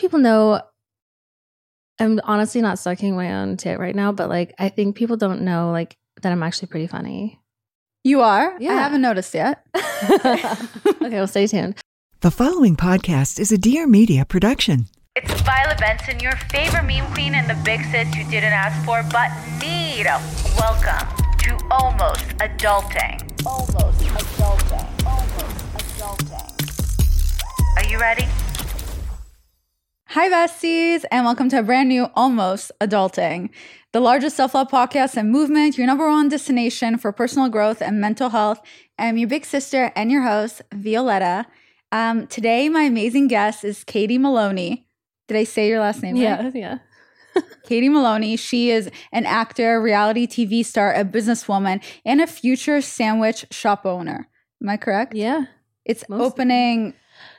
People know. I'm honestly not sucking my own tit right now, but like I think people don't know like that I'm actually pretty funny. You are? Yeah. I haven't noticed yet. okay, well, stay tuned. The following podcast is a Dear Media production. It's Violet Benson, your favorite meme queen and the big sis you didn't ask for but need. Welcome to Almost Adulting. Almost Adulting. Almost Adulting. Are you ready? Hi, besties, and welcome to a brand new Almost Adulting, the largest self love podcast and movement, your number one destination for personal growth and mental health. I'm your big sister and your host, Violetta. Um, today, my amazing guest is Katie Maloney. Did I say your last name? right? Yeah, yeah. Katie Maloney. She is an actor, reality TV star, a businesswoman, and a future sandwich shop owner. Am I correct? Yeah. It's Mostly. opening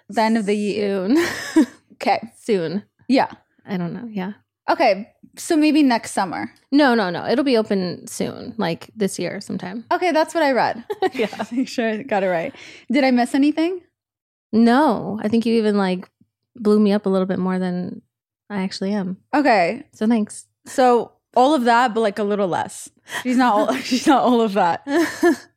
the end of the year. Okay. Soon. Yeah. I don't know. Yeah. Okay. So maybe next summer. No, no, no. It'll be open soon, like this year sometime. Okay, that's what I read. yeah. Make sure I got it right. Did I miss anything? No, I think you even like blew me up a little bit more than I actually am. Okay. So thanks. So all of that, but like a little less. She's not all she's not all of that.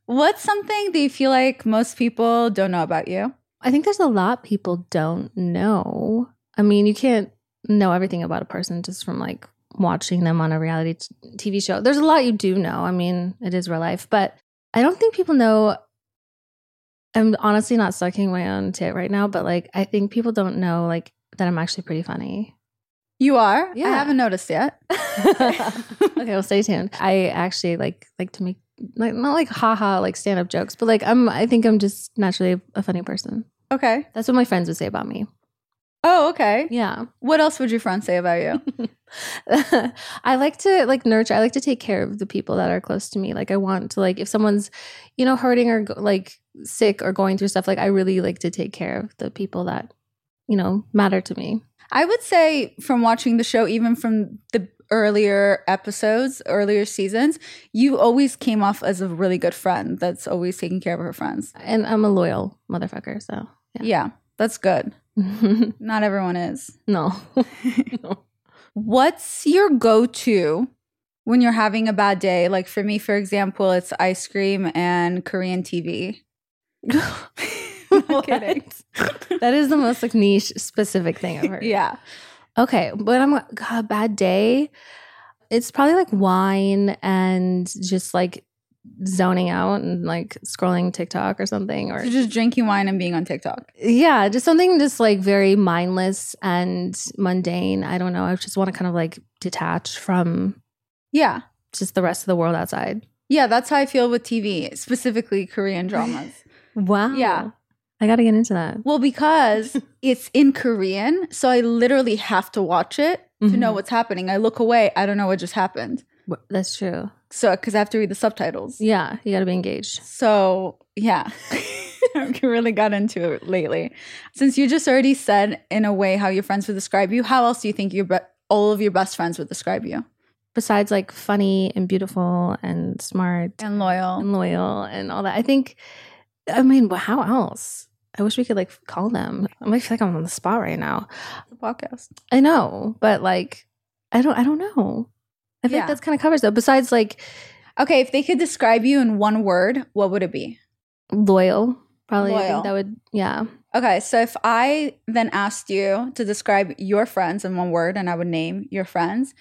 What's something that you feel like most people don't know about you? I think there's a lot people don't know. I mean, you can't know everything about a person just from like watching them on a reality t- TV show. There's a lot you do know. I mean, it is real life, but I don't think people know. I'm honestly not sucking my own tit right now, but like, I think people don't know like that I'm actually pretty funny. You are? Yeah. I haven't noticed yet. okay, well, stay tuned. I actually like like to make like not like haha like stand up jokes, but like I'm I think I'm just naturally a funny person. Okay. That's what my friends would say about me. Oh, okay. Yeah. What else would your friends say about you? I like to like nurture. I like to take care of the people that are close to me. Like I want to like if someone's, you know, hurting or like sick or going through stuff, like I really like to take care of the people that, you know, matter to me. I would say from watching the show, even from the earlier episodes, earlier seasons, you always came off as a really good friend that's always taking care of her friends. And I'm a loyal motherfucker, so Yeah, that's good. Not everyone is. no. no. What's your go to when you're having a bad day? Like for me, for example, it's ice cream and Korean TV. What? that is the most like niche specific thing I've heard. Yeah. Okay, but I'm God, a bad day. It's probably like wine and just like zoning out and like scrolling TikTok or something or So just drinking wine and being on TikTok. yeah, just something just like very mindless and mundane. I don't know. I just want to kind of like detach from Yeah. just the rest of the world outside. Yeah, that's how I feel with TV, specifically Korean dramas. Wow. Yeah. I got to get into that. Well, because it's in Korean, so I literally have to watch it to know Mhm. what's happening. I look away, I don't know what just happened. That's true. So, because I have to read the subtitles. Yeah, you got to be engaged. So, yeah, I really got into it lately. Since you just already said, in a way, how your friends would describe you, how else do you think your be- all of your best friends would describe you? Besides like funny and beautiful and smart And loyal. and loyal and all that. I think, I mean, how else? I wish we could like call them. I might feel like I'm on the spot right now. the podcast. I know, but like, I don't, I don't know. I think Yeah. that's kind of covers though. Besides like Okay, if they could describe you in one word, what would it be? loyal, probably. I think that would, yeah. Okay, so if I then asked you to describe your friends in one word and I would name your friends,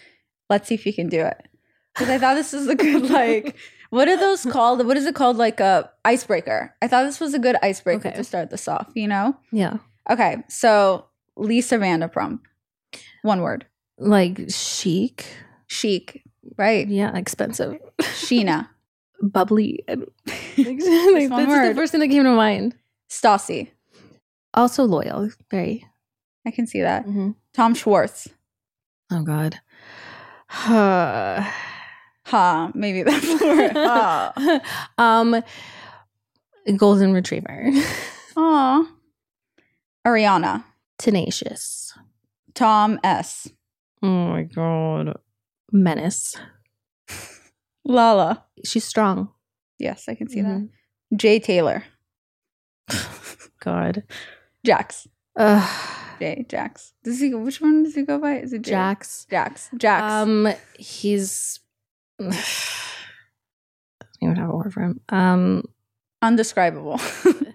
let's see if you can do it. Because I thought this was a good, like, what are those called? What is it called? Like a icebreaker. I thought this was a good icebreaker Okay. to start this off, you know? Yeah. Okay, so Lisa Vanderpump, one word. Like chic. Chic, right? Yeah. Expensive. Scheana, Bubbly. that's the first thing that came to mind. Stassi, Also loyal, very. I can see that. Mhm. Tom Schwartz. Oh God. Ha, maybe that's. Ha. um, golden retriever, Aw. Ariana. tenacious. Tom S. Oh my God. Menace. Lala. She's strong. Yes, I can see Mhm. that. Jay Taylor. God. Jax. Ugh. Jay. Jax. Does he? Which one does he go by? Is it Jay? Jax. Jax. Jax. Um, he's. I don't even have a word for him. Um, Undescribable.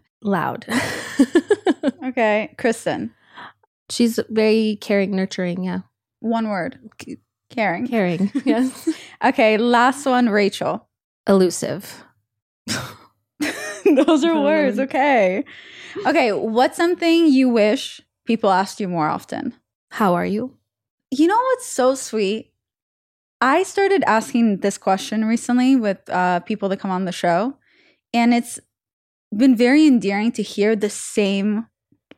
loud. okay. Kristen. She's very caring, nurturing. Yeah, One word. Caring. caring. Yes, Okay. Last one. Rachel. elusive. Those are words. Okay. Okay. What's something you wish people asked you more often? How are you? You know what's so sweet? I started asking this question recently with uh, people that come on the show, and it's been very endearing to hear the same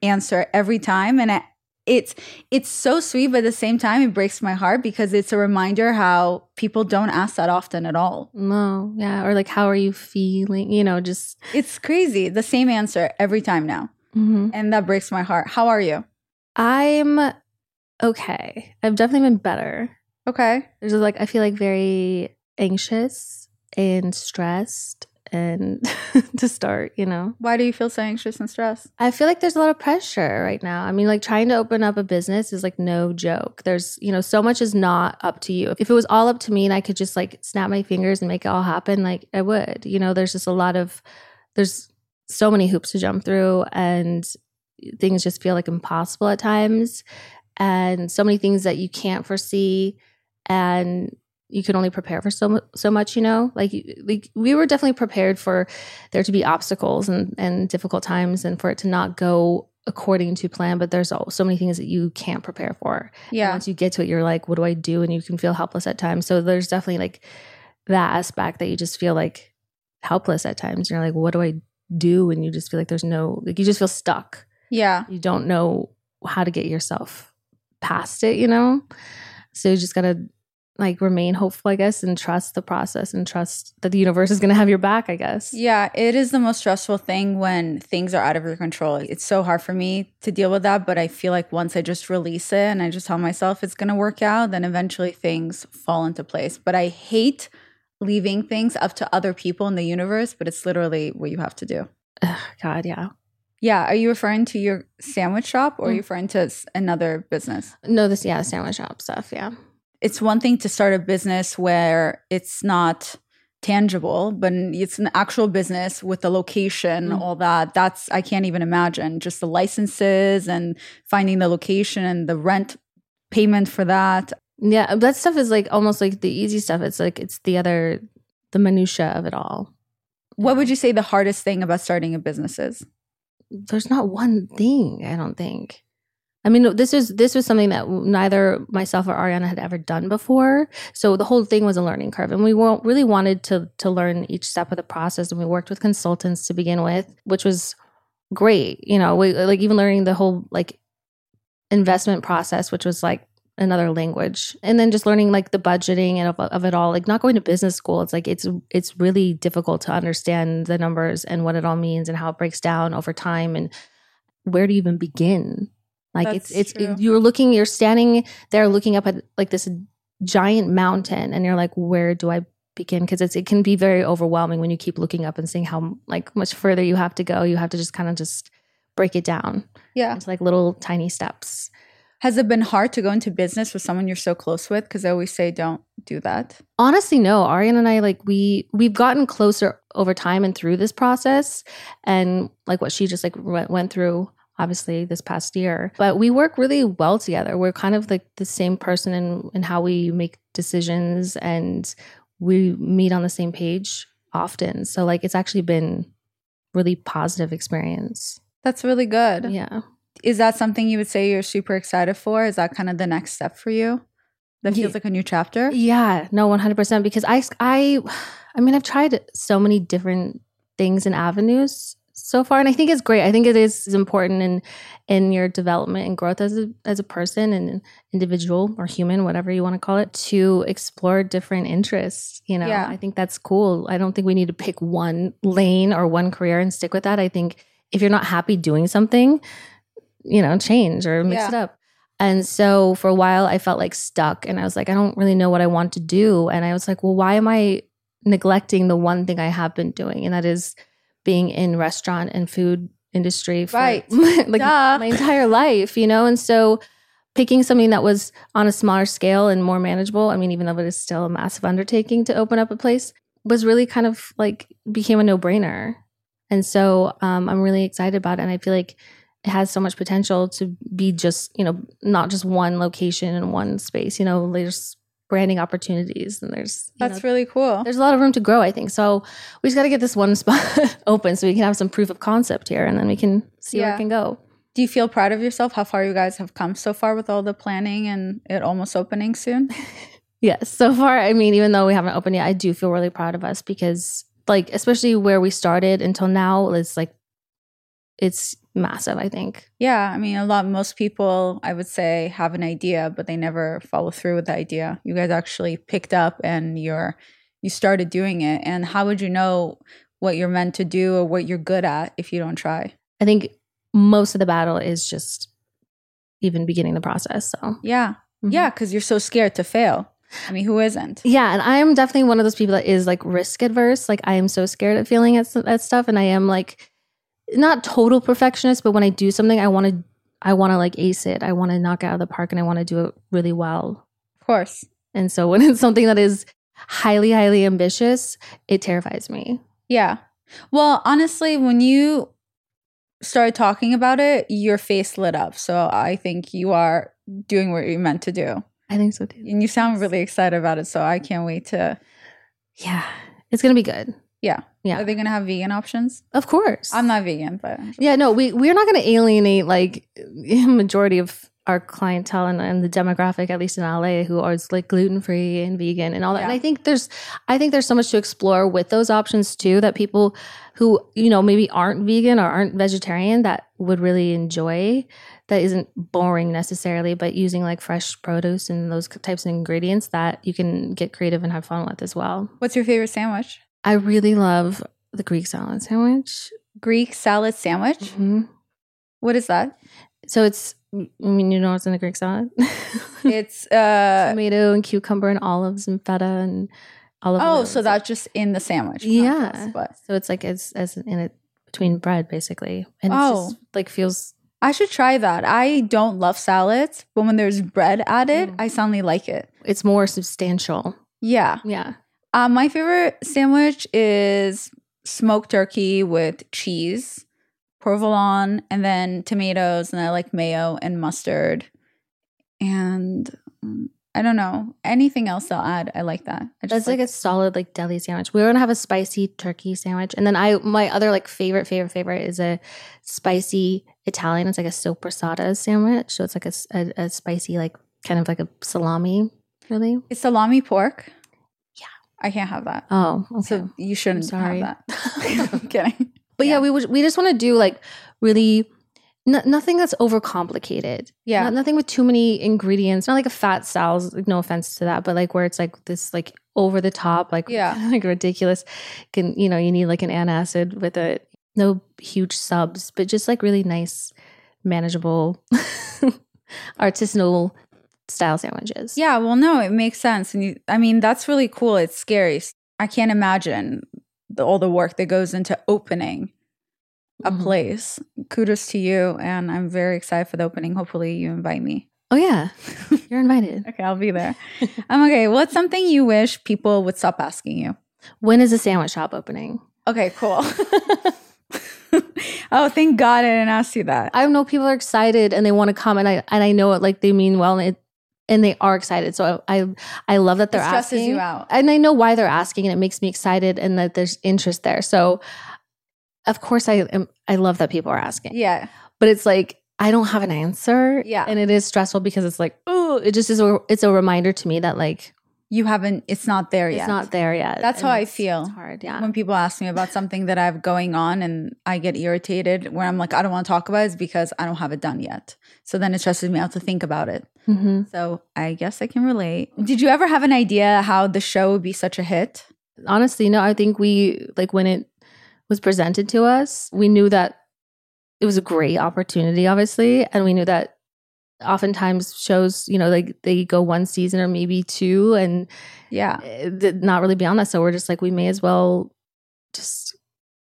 answer every time. And I, it's it's so sweet, but at the same time, it breaks my heart because it's a reminder how people don't ask that often at all. No, yeah, or like, how are you feeling? You know, just. It's crazy. The same answer every time now, Mhm. and that breaks my heart. How are you? I'm okay. I've definitely been better. Okay. There's like I feel like very anxious and stressed and to start, you know. Why do you feel so anxious and stressed? I feel like there's a lot of pressure right now. I mean, like trying to open up a business is like no joke. There's, you know, so much is not up to you. If it was all up to me and I could just like snap my fingers and make it all happen, like I would. You know, there's just a lot of there's so many hoops to jump through and things just feel like impossible at times and so many things that you can't foresee and you can only prepare for so so much, you know. Like, like we were definitely prepared for there to be obstacles and and difficult times, and for it to not go according to plan. But there's all, so many things that you can't prepare for. And Yeah. once you get to it, you're like, what do I do? And you can feel helpless at times. So there's definitely like that aspect that you just feel like helpless at times. You're like, what do I do? And you just feel like there's no like you just feel stuck. Yeah. You don't know how to get yourself past it, you know? So you just gotta like remain hopeful, I guess, and trust the process and trust that the universe is gonna have your back, I guess. Yeah, it is the most stressful thing when things are out of your control. It's so hard for me to deal with that, but I feel like once I just release it and I just tell myself it's going to work out, then eventually things fall into place. But I hate leaving things up to other people in the universe, but it's literally what you have to do. Ugh, God, yeah. Yeah, are you referring to your sandwich shop or are you Mm. referring to another business? No, this yeah, sandwich shop stuff, yeah. It's one thing to start a business where it's not tangible, but it's an actual business with the location, Mm. all that. That's I can't even imagine. Just the licenses and finding the location and the rent payment for that. Yeah, that stuff is like almost like the easy stuff. It's like it's the other the minutia of it all. What would you say the hardest thing about starting a business is? there's not one thing i don't think i mean this is this was something that neither myself or ariana had ever done before. So the whole thing was a learning curve and we really wanted to to learn each step of the process and we worked with consultants to begin with which was great you know we like even learning the whole like investment process which was like another language and then just learning like the budgeting and of, of it all like not going to business school it's like it's it's really difficult to understand the numbers and what it all means and how it breaks down over time and where to even begin like That's it's it's you're looking you're standing there looking up at like this giant mountain and you're like where do i begin because it's it can be very overwhelming when you keep looking up and seeing how like much further you have to go you have to just kind of just break it down Yeah. It's like little tiny steps Has it been hard to go into business with someone you're so close with? Because I always say don't do that. honestly no arian and i like we we've gotten closer over time and through this process and like what she just like went, went through obviously this past year but we work really well together we're kind of like the same person in in how we make decisions and we meet on the same page often so like it's actually been really positive experience That's really good. yeah Is that something you would say you're super excited for? Is that kind of the next step for you? That feels like a new chapter? Yeah, no, one hundred percent. Because I, I, I mean, I've tried so many different things and avenues so far, and I think it's great. I think it is important in in your development and growth as a as a person and individual or human, whatever you want to call it, to explore different interests. You know, Yeah. I think that's cool. I don't think we need to pick one lane or one career and stick with that. I think if you're not happy doing something, you know, change or mix Yeah. it up. And so for a while, I felt like stuck, and I was like, I don't really know what I want to do. And I was like, well, why am I neglecting the one thing I have been doing, and that is being in restaurant and food industry for Right. like Duh. my entire life, you know? And so picking something that was on a smaller scale and more manageable, I mean, even though it is still a massive undertaking to open up a place, was really kind of like became a no brainer. And so um, I'm really excited about it. And I feel like it has so much potential to be just, you know, not just one location and one space, you know, there's branding opportunities and there's, That's know, really cool. there's a lot of room to grow, I think. So we just got to get this one spot open so we can have some proof of concept here and then we can see where Yeah. it can go. Do you feel proud of yourself? How far you guys have come so far with all the planning and it almost opening soon? Yes. So far, I mean, even though we haven't opened yet, I do feel really proud of us because, like, especially where we started until now, it's like, it's massive, I think. Yeah, I mean, a lot, most people, I would say, have an idea, but they never follow through with the idea. You guys actually picked up and you're, you started doing it. And how would you know what you're meant to do or what you're good at if you don't try? I think most of the battle is just even beginning the process. So, Yeah. mhm. Yeah, because you're so scared to fail. I mean, who isn't? Yeah, and I am definitely one of those people that is like risk adverse. Like I am so scared of failing at, at stuff, and I am like not total perfectionist, but when I do something, I want to, I want to like ace it. I want to knock it out of the park, and I want to do it really well. Of course. And so when it's something that is highly, highly ambitious, it terrifies me. Yeah. Well, honestly, when you started talking about it, your face lit up. So I think you are doing what you're meant to do. I think so too. And you sound really excited about it. So I can't wait to. Yeah, it's gonna be good. Yeah. Yeah, Are they going to have vegan options? of course. I'm not vegan, but Yeah, no, we we're not going to alienate like majority of our clientele and, and the demographic, at least in LA, who are like gluten free and vegan and all that. And I think there's, I think there's so much to explore with those options too. That people who you know maybe aren't vegan or aren't vegetarian that would really enjoy. That isn't boring necessarily, but using like fresh produce and those types of ingredients that you can get creative and have fun with as well. what's your favorite sandwich? I really love the Greek salad sandwich. Greek salad sandwich? Mhm. What is that? So it's, I mean, you know what's in a Greek salad? It's uh Tomato and cucumber and olives and feta and olive oh, oil. so that's just in the sandwich. Yeah. but so it's like it's as in it between bread basically, and Oh. just like feels I should try that. I don't love salads, but when there's bread added, Mm. I suddenly like it. it's more substantial. Yeah. Yeah, Uh, my favorite sandwich is smoked turkey with cheese, provolone, and then tomatoes, and I like mayo and mustard. And mm, I don't know anything else I'll add. I like that. I that's like, a solid like deli sandwich. We're gonna have a spicy turkey sandwich, and then I my other like favorite favorite favorite is a spicy Italian. It's like a soppressata sandwich, so it's like a a spicy like kind of like a salami, really. It's salami pork. I can't have that. Oh, okay. So you shouldn't sorry. have that. I'm kidding. But yeah, Yeah. we would, we just want to do like really n- nothing that's overcomplicated. Yeah. Not- nothing with too many ingredients. Not like a Fat Sal's. Like, no offense to that, but like where it's like this like over the top, like Yeah. like ridiculous. Can you know you need like an antacid with it. No huge subs, but just like really nice, manageable, artisanal style sandwiches. Yeah, well, no, it makes sense, and you, I mean that's really cool. It's scary. I can't imagine the, all the work that goes into opening a Mhm. place. Kudos to you, and I'm very excited for the opening. Hopefully, you invite me. Oh yeah, you're invited. Okay, I'll be there. I'm okay. What's something you wish people would stop asking you? When is the sandwich shop opening? Okay, cool. oh, thank God I didn't ask you that. I know people are excited and they want to come, and I and I know it like they mean well, and it and they are excited. So I I love that they're it stresses asking, you out. and I know why they're asking, and it makes me excited, and that there's interest there. So of course I am. I love that people are asking, Yeah, but it's like I don't have an answer. Yeah. and it is stressful because it's like oh, it just is. A, it's a reminder to me that like you haven't. It's not there yet. It's not there yet. That's how I feel. It's hard. Yeah. when people ask me about something that I have going on and I get irritated where I'm like, I don't want to talk about it, is because I don't have it done yet. So then it stresses me out to think about it. hmm So I guess I can relate. Did you ever have an idea how the show would be such a hit? Honestly, no. I think we like when it was presented to us, we knew that it was a great opportunity, obviously, and we knew that oftentimes shows, you know, like they go one season or maybe two, and Yeah. Eh, did not really beyond that. So we're just like, we may as well just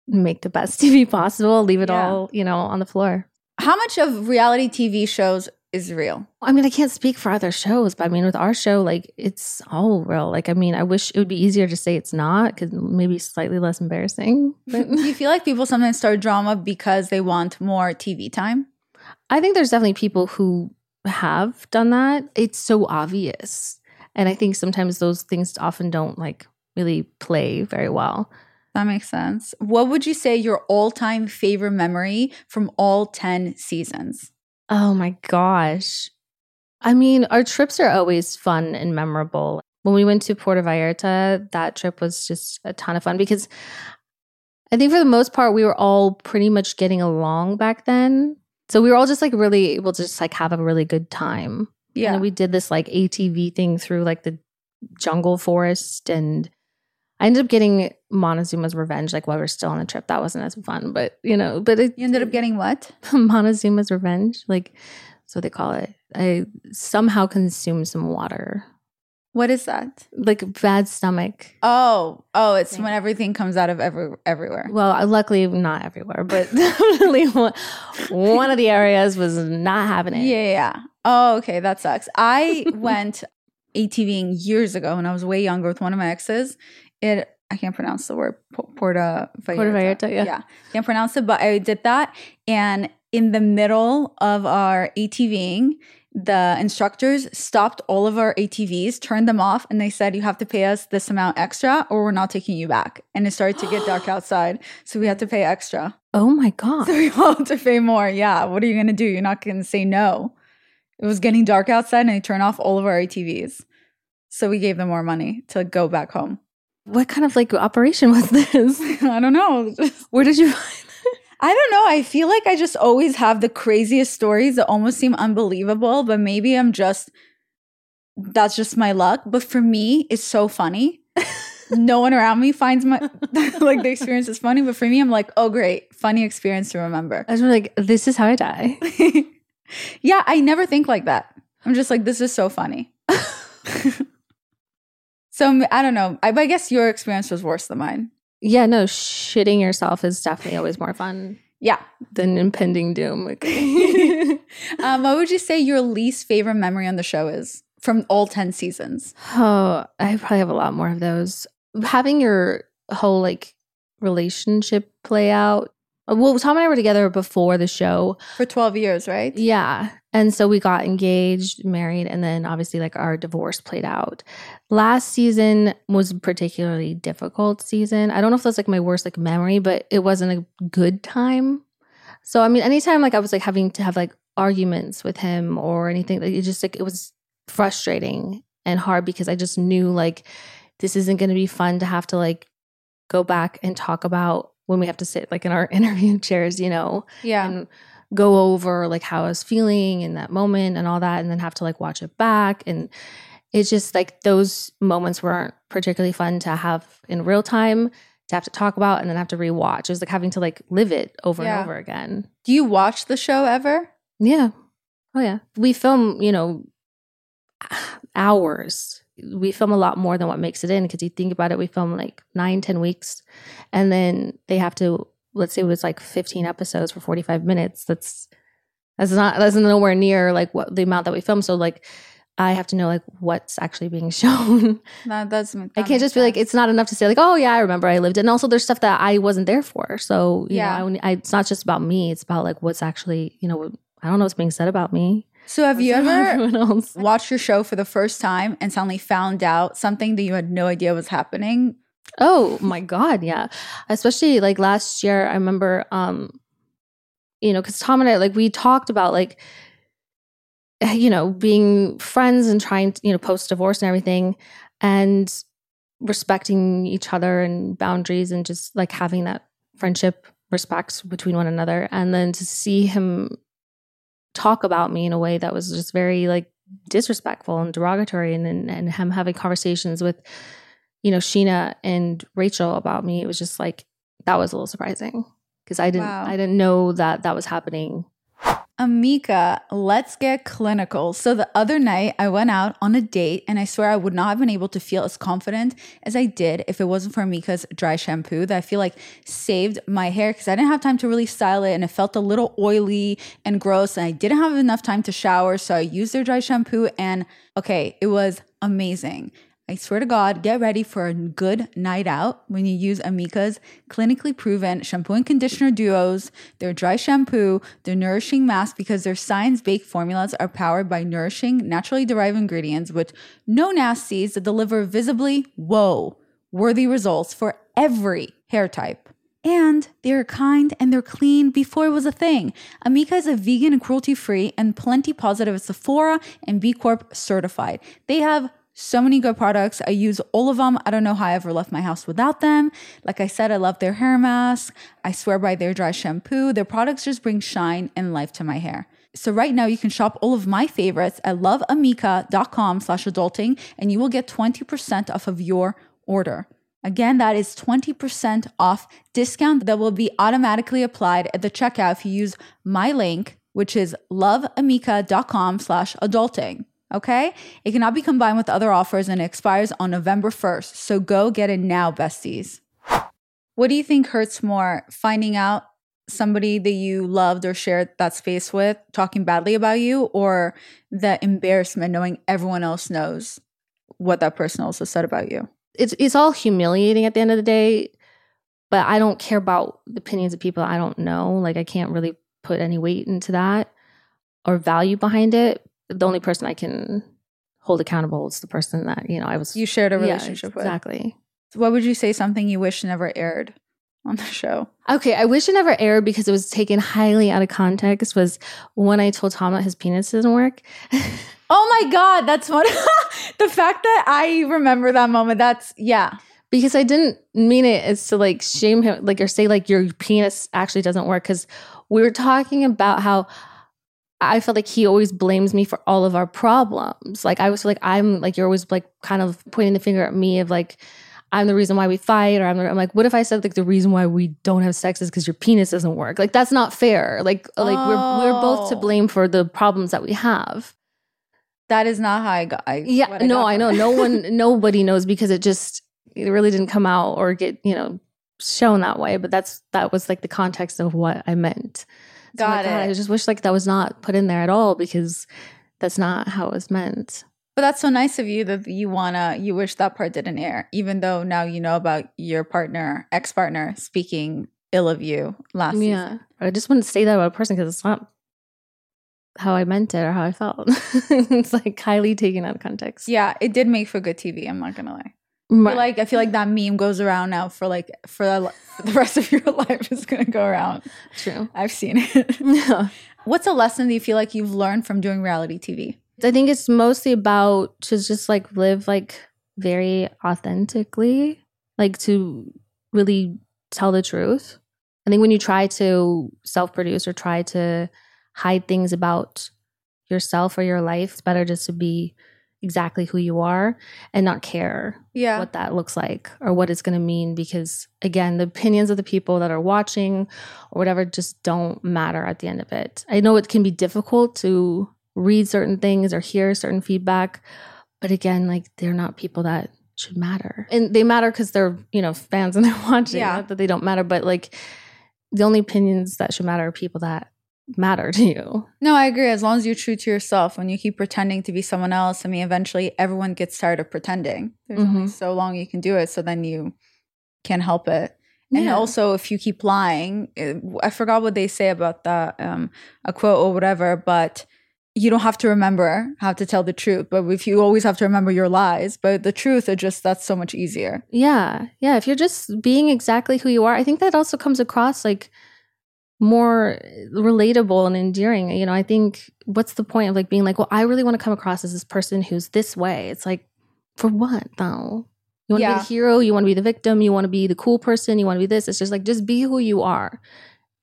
make the best TV possible, leave it Yeah. all, you know, on the floor. How much of reality TV shows is real? I mean, I can't speak for other shows, but I mean, with our show, like it's all real. Like, I mean, I wish it would be easier to say it's not because maybe slightly less embarrassing. But Do you feel like people sometimes start drama because they want more TV time? I think there's definitely people who have done that. It's so obvious. And I think sometimes those things often don't like really play very well. That makes sense. What would you say your all time favorite memory from all 10 seasons? Oh my gosh. I mean, our trips are always fun and memorable. When we went to Puerto Vallarta, that trip was just a ton of fun because I think for the most part, we were all pretty much getting along back then. So we were all just like really able to just like have a really good time. Yeah. And we did this like ATV thing through like the jungle forest and I ended up getting Montezuma's revenge like while we were still on the trip. That wasn't as fun, but you know, but it you ended up getting what? Montezuma's revenge, like that's what they call it. I somehow consumed some water. What is that? Like bad stomach. Oh, oh, it's Yeah. when everything comes out of every, everywhere. Well, uh, luckily not everywhere, but definitely one, one of the areas was not having Yeah, it. yeah. Oh, okay, that sucks. I went ATVing years ago when I was way younger with one of my exes. It I can't pronounce the word Porta Vallarta. Puerto Vallarta, yeah. yeah, can't pronounce it, but I did that. And in the middle of our ATVing, the instructors stopped all of our ATVs, turned them off, and they said, "You have to pay us this amount extra, or we're not taking you back." And it started to get dark outside, so we had to pay extra. Oh my god. So we all had to pay more. Yeah. What are you going to do? You're not going to say no. It was getting dark outside and they turned off all of our ATVs. So we gave them more money to go back home. What kind of like operation was this? I don't know. Where did you find I don't know. I feel like I just always have the craziest stories that almost seem unbelievable, but maybe I'm just, that's just my luck. But for me, it's so funny. no one around me finds my, like the experience is funny. But for me, I'm like, oh, great. Funny experience to remember. I was like, this is how I die. yeah, I never think like that. I'm just like, this is so funny. so I don't know. I, I guess your experience was worse than mine. Yeah, no, shitting yourself is definitely always more fun Yeah. than impending doom. Okay. um, what would you say your least favorite memory on the show is from all 10 seasons? Oh, I probably have a lot more of those. Having your whole like relationship play out. Uh, well, Tom and I were together before the show. For 12 years, right? Yeah. And so we got engaged, married, and then obviously like our divorce played out. Last season was a particularly difficult season. I don't know if that's like my worst like memory, but it wasn't a good time. So I mean, anytime like I was like having to have like arguments with him or anything, like it just like it was frustrating and hard because I just knew like this isn't going to be fun to have to like go back and talk about when we have to sit like in our interview chairs, you know Yeah. and go over like how I was feeling in that moment and all that, and then have to like watch it back. And it's just like those moments weren't particularly fun to have in real time, to have to talk about and then have to rewatch. It was like having to like live it over Yeah. and over again. Do you watch the show ever? Yeah. Oh, yeah. We film, you know, hours. We film a lot more than what makes it in because you think about it, we film like nine, 10 weeks. And then they have to, let's say it was like 15 episodes for 45 minutes. That's, that's not, that's nowhere near like what the amount that we film. So, like, I have to know like what's actually being shown. That, that's, I can't just be like, it's not enough to say like, oh yeah, I remember I lived it. And also there's stuff that I wasn't there for. So, you Yeah. know, I, I, it's not just about me. It's about like what's actually, you know, I don't know what's being said about me. So have you ever watched your show for the first time and suddenly found out something that you had no idea was happening? Oh my god, yeah. Especially like last year, I remember, um, you know, because Tom and I like we talked about like, you know, being friends and trying to, you know, post divorce and everything. and respecting each other and boundaries and just like having that friendship respect between one another and then to see him talk about me in a way that was just very like disrespectful and derogatory and and, and him having conversations with you know scheana and rachel about me it was just like that was a little surprising because i didn't Wow. i didn't know that that was happening Amika, let's get clinical. So the other night I went out on a date and I swear I would not have been able to feel as confident as I did if it wasn't for Amika's dry shampoo that I feel like saved my hair because I didn't have time to really style it and it felt a little oily and gross and I didn't have enough time to shower. So I used their dry shampoo and okay, it was amazing. I swear to God, get ready for a good night out when you use Amika's clinically proven shampoo and conditioner duos, their dry shampoo, their nourishing mask, because their science baked formulas are powered by nourishing, naturally derived ingredients with no nasties that deliver visibly, whoa, worthy results for every hair type. And they're kind and they're clean before it was a thing. Amika is a vegan and cruelty free and plenty positive at Sephora and B Corp certified. They have so many good products. I use all of them. I don't know how I ever left my house without them. Like I said, I love their hair mask. I swear by their dry shampoo. Their products just bring shine and life to my hair. So right now you can shop all of my favorites at loveamika.com slash adulting and you will get 20% off of your order. Again, that is 20% off discount that will be automatically applied at the checkout if you use my link, which is loveamika.com slash adulting. Okay? It cannot be combined with other offers and it expires on November 1st. So go get it now, besties. What do you think hurts more? Finding out somebody that you loved or shared that space with talking badly about you, or the embarrassment knowing everyone else knows what that person also said about you? it's it's all humiliating at the end of the day but i don't care about the opinions of people i don't know like i can't really put any weight into that or value behind it the only person i can hold accountable is the person that you know i was You shared a Yeah, relationship with. exactly What would you say something you wish never aired on the show? okay i wish it never aired because it was taken highly out of context was when i told tom that his penis doesn't work Oh my god, that's one the fact that I remember that moment. That's yeah. because I didn't mean it as to like shame him, like or say like your penis actually doesn't work. Because we were talking about how I felt like he always blames me for all of our problems. Like I was like I'm like you're always like kind of pointing the finger at me of like I'm the reason why we fight, or I'm, I'm like, what if I said like the reason why we don't have sex is because your penis doesn't work? Like that's not fair. Like like we're we're both to Oh. blame for the problems that we have. That is not how I got I Yeah, what no, got I know. No one, nobody knows because it just it really didn't come out or get you know shown that way. But that's that was like the context of what I meant. So Got God, it. I just wish like that was not put in there at all because that's not how it was meant. But that's so nice of you that you wanna you wish that part didn't air, even though now you know about your partner, ex partner speaking ill of you last yeah, season. I just wouldn't say that about a person because it's not how I meant it or how I felt. it's like highly taken out of context. Yeah, it did make for good TV. I'm not gonna lie. Right. like I feel like that meme goes around now for like for the, for the rest of your life. It's gonna go around. true. I've seen it. Yeah. What's a lesson that you feel like you've learned from doing reality TV? I think it's mostly about to just like live like very authentically, like to really tell the truth. I think when you try to self produce or try to hide things about yourself or your life, it's better just to be exactly who you are and not care Yeah. what that looks like or what it's going to mean because again the opinions of the people that are watching or whatever just don't matter at the end of it i know it can be difficult to read certain things or hear certain feedback but again like they're not people that should matter and they matter because they're you know fans and they're watching Yeah. not that they don't matter but like the only opinions that should matter are people that matter to you No, I agree. As long as you're true to yourself, when you keep pretending to be someone else, I mean, eventually everyone gets tired of pretending. There's only Mhm. so long you can do it, so then you can't help it. And also, if you keep lying, it- I forgot what they say about that, um, a quote or whatever, but you don't have to remember how to tell the truth. But if you always have to remember your lies, but the truth is just that's so much easier. Yeah. Yeah. If you're just being exactly who you are, I think that also comes across like more relatable and endearing. You know, I think what's the point of like being like, well, I really want to come across as this person who's this way. It's like, For what though? You want to Yeah. be the hero, you want to be the victim, you want to be the cool person, you want to be this. It's just like just be who you are.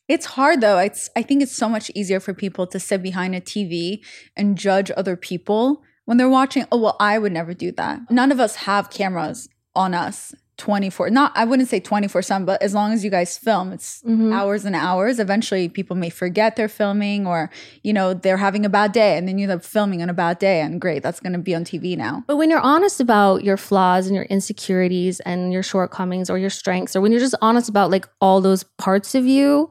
It's hard though. It's I think it's so much easier for people to sit behind a TV and judge other people when they're watching. Oh well, I would never do that. None of us have cameras on us 24. Not I wouldn't say 24/7, but as long as you guys film, it's Mhm. hours and hours. Eventually people may forget they're filming or, you know, they're having a bad day and then you're filming on a bad day and great, that's going to be on TV now. But when you're honest about your flaws and your insecurities and your shortcomings or your strengths, or when you're just honest about like all those parts of you,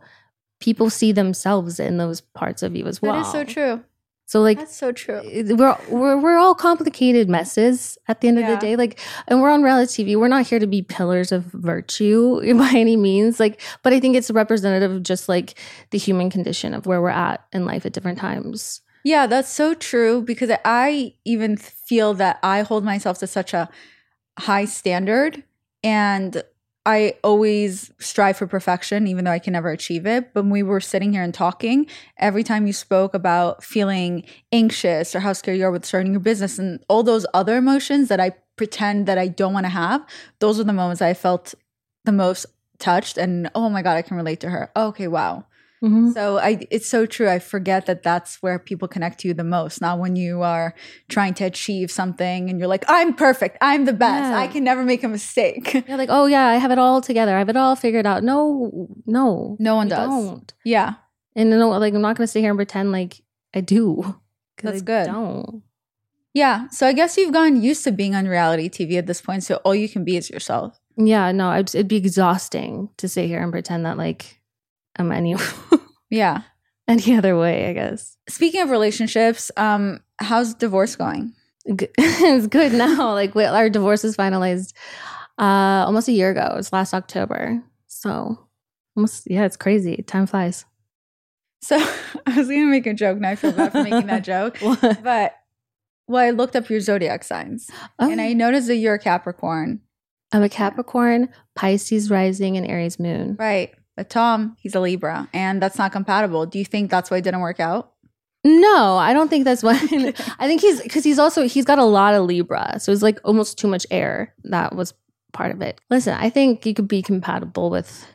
people see themselves in those parts of you as well. That is so true. So like That's so true. Eh, we're, we're we're all complicated messes at the end of the day like and we're on reality tv we're not here to be pillars of virtue by any means like but i think it's representative of just like the human condition of where we're at in life at different times. Yeah, that's so true because I even feel that I hold myself to such a high standard and I always strive for perfection, even though I can never achieve it. But when we were sitting here and talking, every time you spoke about feeling anxious or how scared you are with starting your business and all those other emotions that I pretend that I don't want to have, those are the moments I felt the most touched and oh my God, I can relate to her. Okay, wow. Mhm. So I it's so true. I forget that that's where people connect to you the most. Not when you are trying to achieve something and you're like, I'm perfect. I'm the best. Yeah. I can never make a mistake. you're like oh yeah i have it all together i have it all figured out no no No one does. don't yeah. and no like i'm not gonna sit here and pretend like i do. That's I good. don't Yeah. So I guess you've gotten used to being on reality TV at this point. So all you can be is yourself. yeah no it'd, it'd be exhausting to sit here and pretend that like i'm any Yeah. any other way i guess Speaking of relationships, um, how's divorce going? It's good now. Like we, our divorce is finalized uh almost a year ago. It was last October. So almost yeah, it's crazy. Time flies. So I was gonna make a joke. Now I feel bad for making that joke. But well, I looked up your zodiac signs Oh, and I noticed that you're a Capricorn. I'm a Capricorn, Pisces rising, and Aries moon. Right. But Tom, he's a Libra, and that's not compatible. Do you think that's why it didn't work out? No, I don't think that's why. I think he's because he's also he's got a lot of Libra, so it's like almost too much air. That was part of it. Listen, I think you could be compatible with.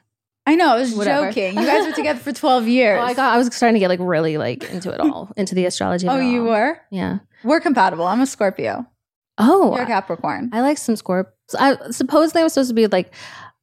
I know, I was Whatever. joking. You guys were together for 12 years. Oh, I got. I was starting to get like really like into it all, into the astrology. Oh, you all. were? Yeah. We're compatible. I'm a Scorpio. Oh, You're a Capricorn. I like some Scorp. I supposedly I was supposed to be like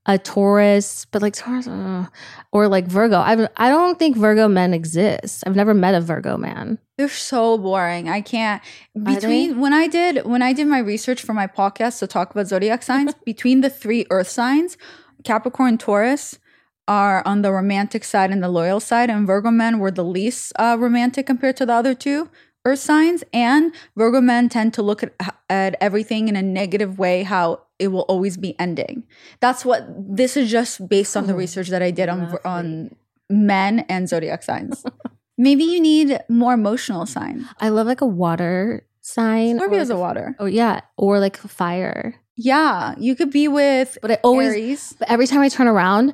a Taurus, but like Taurus uh, or like Virgo. I I don't think Virgo men exist. I've never met a Virgo man. They're so boring. I can't between when I did when I did my research for my podcast to talk about zodiac signs, between the three earth signs, Capricorn, Taurus are on the romantic side and the loyal side, and Virgo men were the least uh, romantic compared to the other two earth signs. And Virgo men tend to look at at everything in a negative way, how it will always be ending. That's what this is just based on the Oh, research that I did on lovely. on men and zodiac signs. Maybe you need more emotional signs. I love like a water sign. or, Scorpio's like, a water. Oh yeah, or like fire. Yeah, you could be with But I always, Aries. but every time I turn around,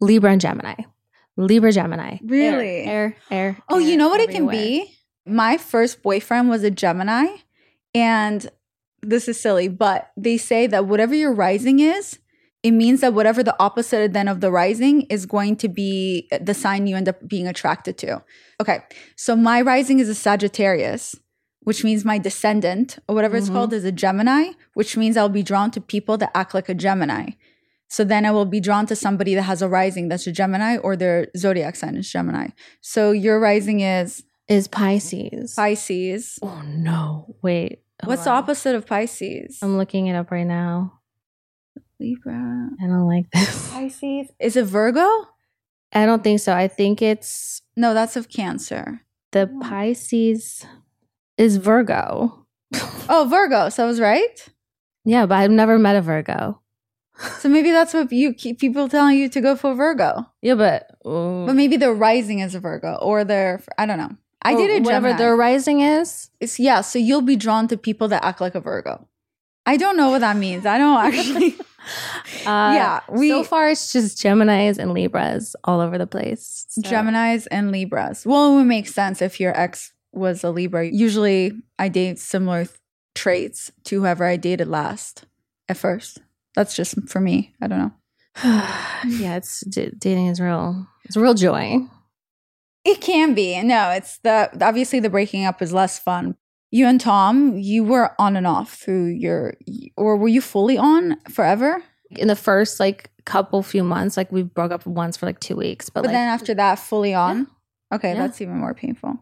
Libra and Gemini, Libra Gemini. Really? Air, air. Oh, you know what it can be? My first boyfriend was a Gemini, and this is silly, but they say that whatever your rising is, it means that whatever the opposite then of the rising is going to be the sign you end up being attracted to. Okay, so my rising is a Sagittarius, which means my descendant or whatever it's Mhm. called is a Gemini, which means I'll be drawn to people that act like a Gemini. So then I will be drawn to somebody that has a rising that's a Gemini or their zodiac sign is Gemini. So your rising is Is Pisces. Pisces. oh no! Wait. Hold What's the opposite of Pisces? I'm looking it up right now. Libra. I don't like this. Pisces. Is it Virgo? I don't think so. I think it's No, that's of Cancer. the oh. Pisces is Virgo. Oh, Virgo. So I was right. yeah, but I've never met a Virgo. So maybe that's what you keep people telling you to go for Virgo. Yeah, but But maybe their rising is a Virgo or their I don't know. I did it whatever Gemini. their rising is. It's yeah, so you'll be drawn to people that act like a Virgo. I don't know what that means. I don't actually Uh, Yeah, we- so far it's just Gemini's and Libras all over the place. So- Geminis and Libras. Well, it would make sense if your ex was a Libra. Usually I date similar th- traits to whoever I dated last at first. That's just for me. I don't know. yeah, it's d- dating is real. It's a real joy. It can be. No, it's the obviously the breaking up is less fun. You and Tom, you were on and off through your, or were you fully on forever? In the first like couple few months, like we broke up once for like two weeks, but, But like, then after that, fully on. Okay, Yeah. that's even more painful.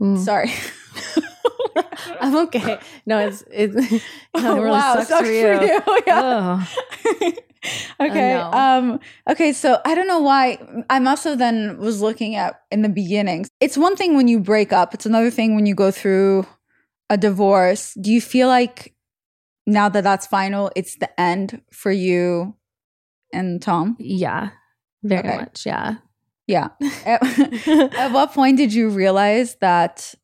mm. Sorry. I'm okay. No, it's it's it Oh, really wow, sucks, sucks for you. Yeah. Ugh. okay. know. Um okay, so I don't know why I'm also then was looking at in the beginning. It's one thing when you break up, it's another thing when you go through a divorce. Do you feel like now that that's final, it's the end for you and Tom? Yeah, very Okay. much. Yeah. Yeah. at, at what point did you realize that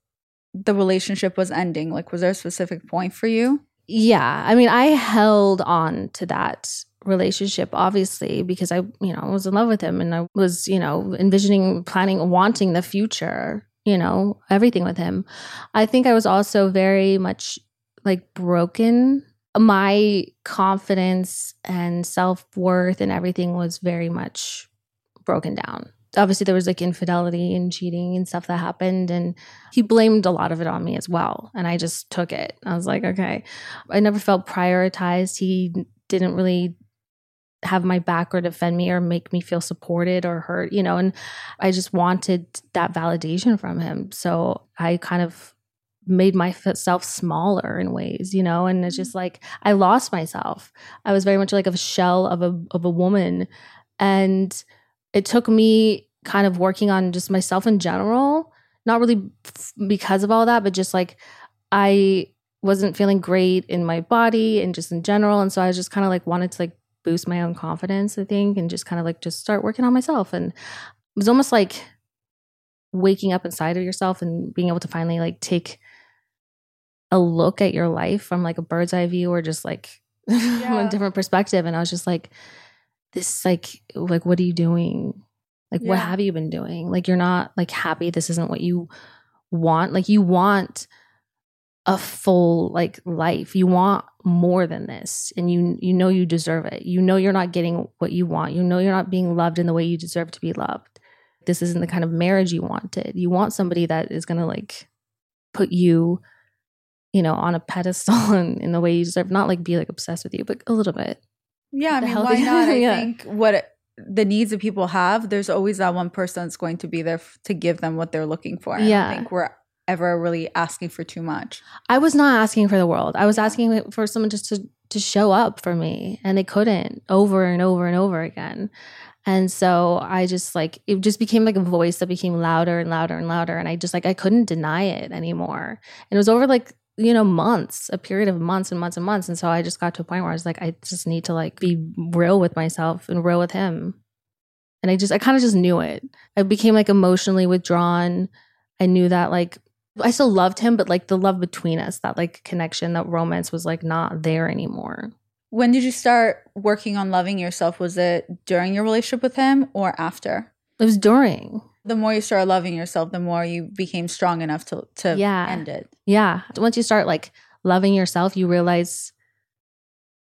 the relationship was ending? Like was there a specific point for you? Yeah, I mean, I held on to that relationship obviously because I, you know, was in love with him and I was, you know, envisioning, planning, wanting the future, you know, everything with him. I think I was also very much like broken. My confidence and self-worth and everything was very much broken down. Obviously there was like infidelity and cheating and stuff that happened and he blamed a lot of it on me as well and I just took it. I was like, okay, I never felt prioritized. He didn't really have my back or defend me or make me feel supported or hurt, you know, and I just wanted that validation from him. So I kind of made myself smaller in ways, you know, and it's just mm. like I lost myself. I was very much like a shell of a of a woman and it took me kind of working on just myself in general, not really f- because of all that, but just like I wasn't feeling great in my body and just in general. And so I was just kind of like wanted to like boost my own confidence, I think, and just kind of like just start working on myself. And it was almost like waking up inside of yourself and being able to finally like take a look at your life from like a bird's eye view or just like from Yeah. a different perspective. And I was just like, this like like what are you doing? Like what have you been doing? Like you're not like happy. This isn't what you want. Like you want a full like life. You want more than this and you you know you deserve it. You know you're not getting what you want. You know you're not being loved in the way you deserve to be loved. This isn't the kind of marriage you wanted. You want somebody that is going to like put you you know on a pedestal in, in the way you deserve not like be like obsessed with you but a little bit Yeah, I mean, why not? I Yeah. think what it- the needs that people have, there's always that one person that's going to be there f- to give them what they're looking for. I Yeah. don't think we're ever really asking for too much. I was not asking for the world. I was asking for someone just to to show up for me, and they couldn't over and over and over again. And so I just like it just became like a voice that became louder and louder and louder, and I just like I couldn't deny it anymore. And it was over like you know months, a period of months and months and months. And so I just got to a point where I was like, I just need to like be real with myself and real with him. And I just I kind of just knew it. I became like emotionally withdrawn. I knew that like I still loved him, but like the love between us, that like connection, that romance was like not there anymore. When did you start working on loving yourself? Was it during your relationship with him or after? It was during. The more you start loving yourself, the more you became strong enough to to Yeah. end it. Yeah. Once you start like loving yourself, you realize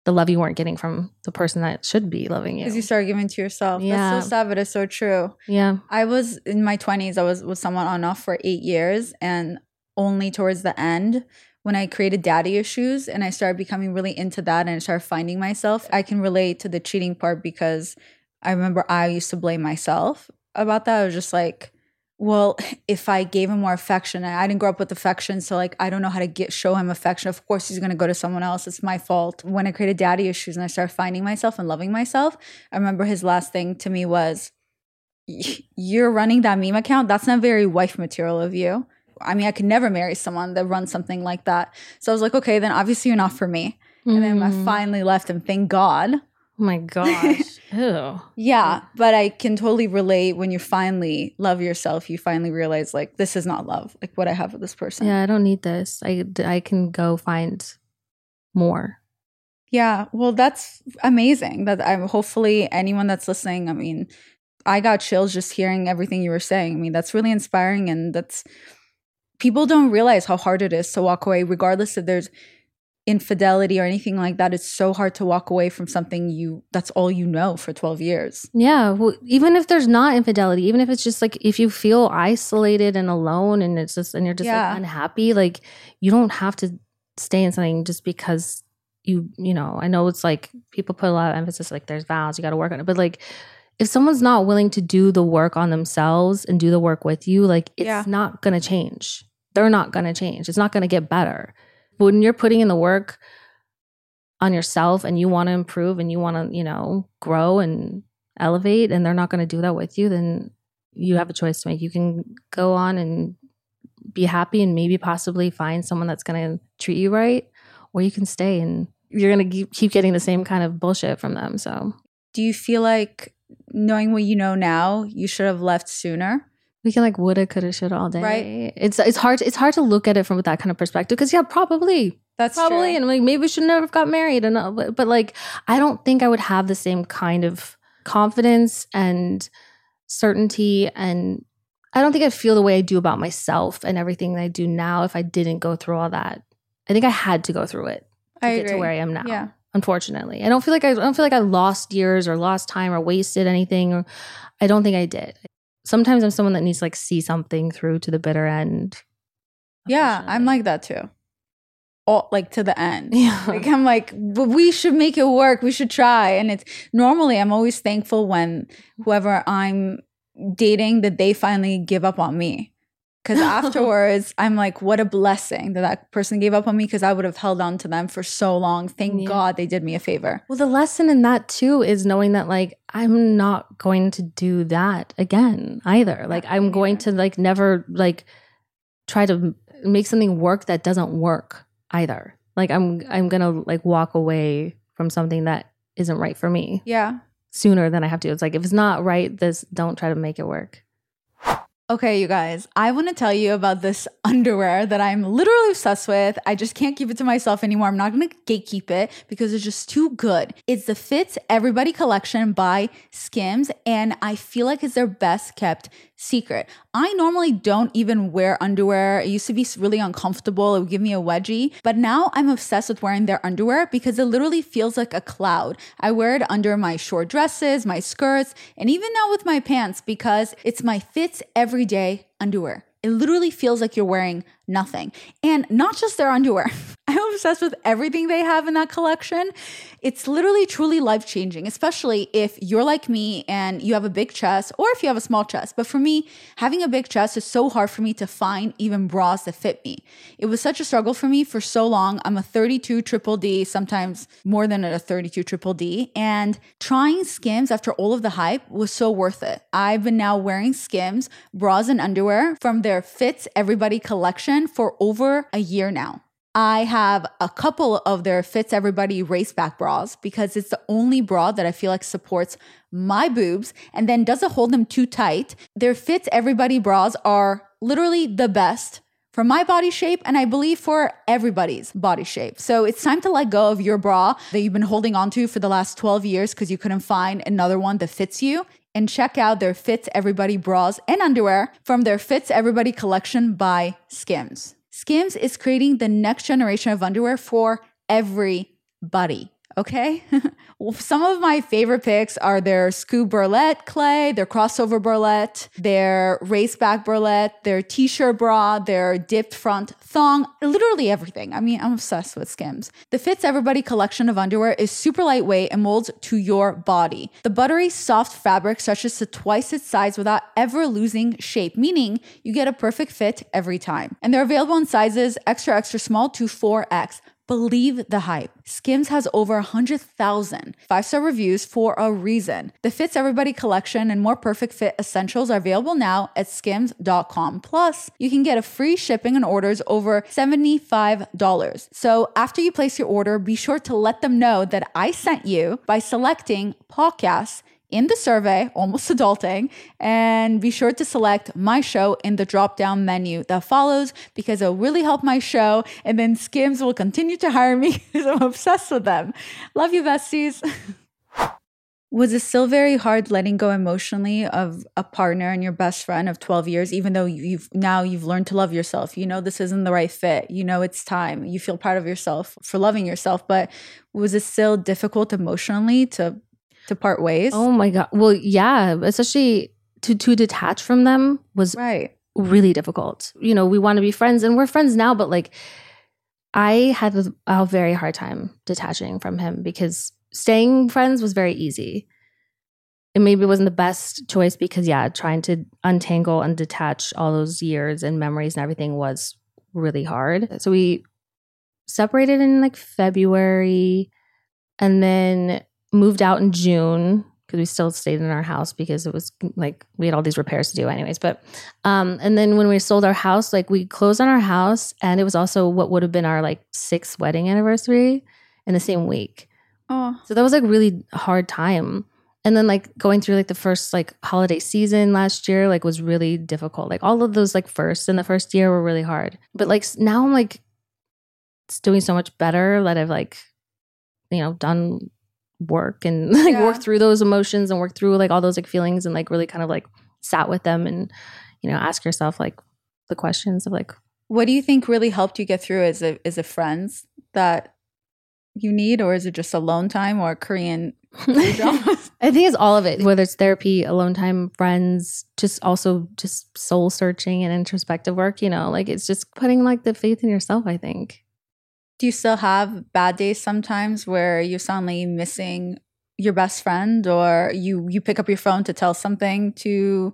the love you weren't getting from the person that should be loving you. Because you start giving to yourself. Yeah. That's so sad, but it's so true. yeah. I was in my 20s, I was with someone on off for eight years. And only towards the end, when I created daddy issues and I started becoming really into that and I started finding myself, I can relate to the cheating part because I remember I used to blame myself about that. I was just like, well, if I gave him more affection, I didn't grow up with affection, so like I don't know how to get show him affection. Of course, he's gonna go to someone else. It's my fault. When I created daddy issues and I started finding myself and loving myself, I remember his last thing to me was, "You're running that meme account. That's not very wife material of you." I mean, I could never marry someone that runs something like that. So I was like, okay, then obviously you're not for me. And then I Mm. finally left him. Thank God. Oh my gosh. Ew. Yeah, but I can totally relate when you finally love yourself, you finally realize like this is not love, like what I have with this person. Yeah, I don't need this. I I can go find more. Yeah, well that's amazing. That I'm hopefully anyone that's listening, I mean, I got chills just hearing everything you were saying. I mean, that's really inspiring and that's people don't realize how hard it is to walk away regardless if there's infidelity or anything like that, it's so hard to walk away from something you that's all you know for 12 years. Yeah, well, even if there's not infidelity, even if it's just like if you feel isolated and alone and it's just and you're just Yeah. like unhappy, like you don't have to stay in something just because you, you know, I know it's like people put a lot of emphasis like there's vows, you got to work on it, but like if someone's not willing to do the work on themselves and do the work with you, like it's Yeah. not going to change. They're not going to change. It's not going to get better. When you're putting in the work on yourself and you want to improve and you want to, you know, grow and elevate and they're not going to do that with you, then you have a choice to make. You can go on and be happy and maybe possibly find someone that's going to treat you right, or you can stay and you're going to keep getting the same kind of bullshit from them. So Do you feel like knowing what you know now, you should have left sooner? We can like woulda, coulda, shoulda all day. Right. It's it's hard. It's hard to look at it from that kind of perspective because yeah, probably That's probably, and like maybe we should never have got married, and uh, but, but like I don't think I would have the same kind of confidence and certainty, and I don't think I'd feel the way I do about myself and everything that I do now if I didn't go through all that. I think I had to go through it to I get to where I am now. Yeah. Unfortunately, I don't feel like I, I don't feel like I lost years or lost time or wasted anything. Or I don't think I did. Sometimes I'm someone that needs to like see something through to the bitter end. Yeah, I'm like that too. All like to the end. Yeah. Like I'm like, but we should make it work. We should try. And it's normally I'm always thankful when whoever I'm dating that they finally give up on me. Because afterwards, I'm like, what a blessing that that person gave up on me because I would have held on to them for so long. Thank Yeah. God they did me a favor. Well, the lesson in that too is knowing that like I'm not going to do that again either. Like I'm going to like never like try to make something work that doesn't work either. Like I'm I'm going to like walk away from something that isn't right for me Yeah. sooner than I have to. It's like if it's not right, this don't try to make it work. Okay, you guys, I want to tell you about this underwear that I'm literally obsessed with. I just can't keep it to myself anymore. I'm not going to gatekeep it because it's just too good. It's the Fits Everybody collection by Skims, and I feel like it's their best kept secret. I normally don't even wear underwear. It used to be really uncomfortable. It would give me a wedgie, but now I'm obsessed with wearing their underwear because it literally feels like a cloud. I wear it under my short dresses, my skirts, and even now with my pants because it's my fits everyday underwear. It literally feels like you're wearing nothing. And not just their underwear. I'm obsessed with everything they have in that collection. It's literally truly life changing, especially if you're like me and you have a big chest or if you have a small chest. But for me, having a big chest is so hard for me to find even bras that fit me. It was such a struggle for me for so long. I'm a 32 triple D, sometimes more than a 32 triple D. And trying Skims after all of the hype was so worth it. I've been now wearing Skims bras and underwear from their Fits Everybody collection for over a year now. I have a couple of their Fits Everybody raceback bras because it's the only bra that I feel like supports my boobs and then doesn't hold them too tight. Their Fits Everybody bras are literally the best for my body shape and I believe for everybody's body shape. So it's time to let go of your bra that you've been holding onto for the last 12 years because you couldn't find another one that fits you. And check out their Fits Everybody bras and underwear from their Fits Everybody collection by Skims. Skims is creating the next generation of underwear for everybody. Okay. Some of my favorite picks are their Scoop Bralette clay, their crossover bralette, their raceback bralette, their t-shirt bra, their dipped front thong, literally everything. I mean, I'm obsessed with Skims. The Fits Everybody collection of underwear is super lightweight and molds to your body. The buttery, soft fabric stretches to twice its size without ever losing shape, meaning you get a perfect fit every time. And they're available in sizes extra, extra small to 4X. Believe the hype. Skims has over 100,000 five star reviews for a reason. The Fits Everybody collection and more perfect fit essentials are available now at skims.com. Plus, you can get a free shipping on orders over $75. So, after you place your order, be sure to let them know that I sent you by selecting podcasts in the survey, almost adulting, and be sure to select my show in the drop down menu that follows because it'll really help my show. And then Skims will continue to hire me because I'm obsessed with them. Love you, besties. Was it still very hard letting go emotionally of a partner and your best friend of 12 years, even though you've now you've learned to love yourself? You know this isn't the right fit. You know it's time. You feel proud of yourself for loving yourself. But was it still difficult emotionally to to part ways? Oh my god. Well, yeah, especially to to detach from them was right. really difficult. You know, we want to be friends and we're friends now, but like I had a, a very hard time detaching from him because staying friends was very easy. It maybe wasn't the best choice because yeah, trying to untangle and detach all those years and memories and everything was really hard. So we separated in like February and then moved out in June because we still stayed in our house because it was like we had all these repairs to do anyways but um and then when we sold our house like we closed on our house and it was also what would have been our like sixth wedding anniversary in the same week. Oh, so that was like really hard time. And then like going through like the first like holiday season last year like was really difficult. Like all of those like first in the first year were really hard. But like now i'm like it's doing so much better that i've like you know done work and like Yeah. work through those emotions and work through like all those like feelings and like really kind of like sat with them and you know ask yourself like the questions of like what do you think really helped you get through? Is it is it friends that you need, or is it just alone time or Korean? I think it's all of it, whether it's therapy, alone time, friends, just also just soul searching and introspective work, you know, like it's just putting like the faith in yourself, I think. Do you still have bad days sometimes where you're suddenly missing your best friend, or you you pick up your phone to tell something to?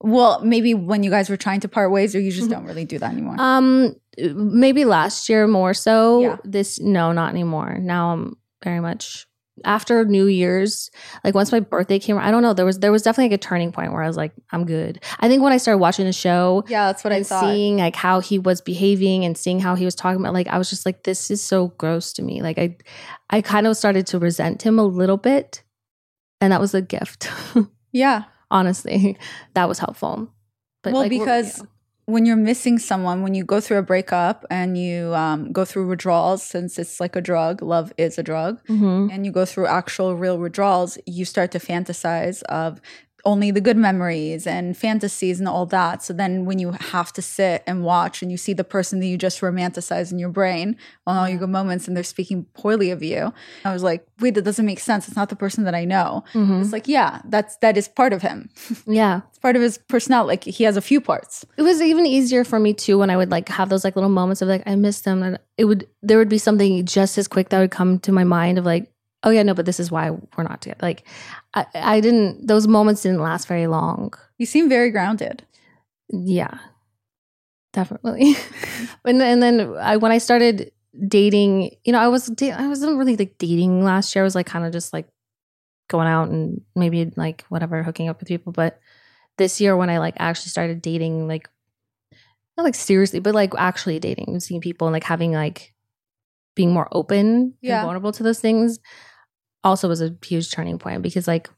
Well, maybe when you guys were trying to part ways, or you just don't really do that anymore. Um maybe last year more so. Yeah. This no, not anymore. Now I'm very much after New Year's, like once my birthday came, I don't know, there was there was definitely like a turning point where I was like, I'm good. I think when I started watching the show, yeah, that's what I thought. seeing like how he was behaving and seeing how he was talking about like I was just like this is so gross to me. Like I I kind of started to resent him a little bit and that was a gift. yeah. Honestly, that was helpful. But well, like, because when you're missing someone, when you go through a breakup and you um, go through withdrawals, since it's like a drug, love is a drug. Mhm. and you go through actual real withdrawals, you start to fantasize of only the good memories and fantasies and all that. So then when you have to sit and watch and you see the person that you just romanticize in your brain on all your good moments and they're speaking poorly of you, I was like, wait, that doesn't make sense. It's not the person that I know. Mhm. It's like, yeah, that's that is part of him. Yeah. It's part of his personality. Like he has a few parts. It was even easier for me too when I would like have those like little moments of like I miss them and it would there would be something just as quick that would come to my mind of like oh yeah no but this is why we're not together. Like I I didn't those moments didn't last very long. You seem very grounded. yeah. Definitely. And then, and then I when I started dating you know I was I wasn't really like dating last year. I was like kind of just like going out and maybe like whatever hooking up with people. But this year when I like actually started dating like not like seriously but like actually dating and seeing people and like having like being more open Yeah. and vulnerable to those things also was a huge turning point because like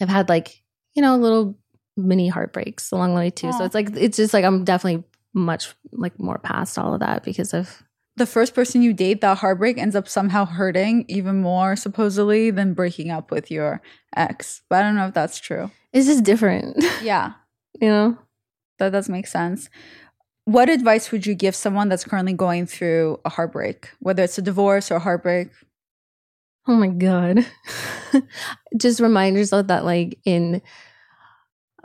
I've had like you know little mini heartbreaks along the way too so it's like it's just like I'm definitely much like more past all of that because of The first person you date, that heartbreak ends up somehow hurting even more, supposedly, than breaking up with your ex. But I don't know if that's true. it's just different Yeah, you know that does make sense. What advice would you give someone that's currently going through a heartbreak, whether it's a divorce or a heartbreak? Oh my god. Just remind yourself that like in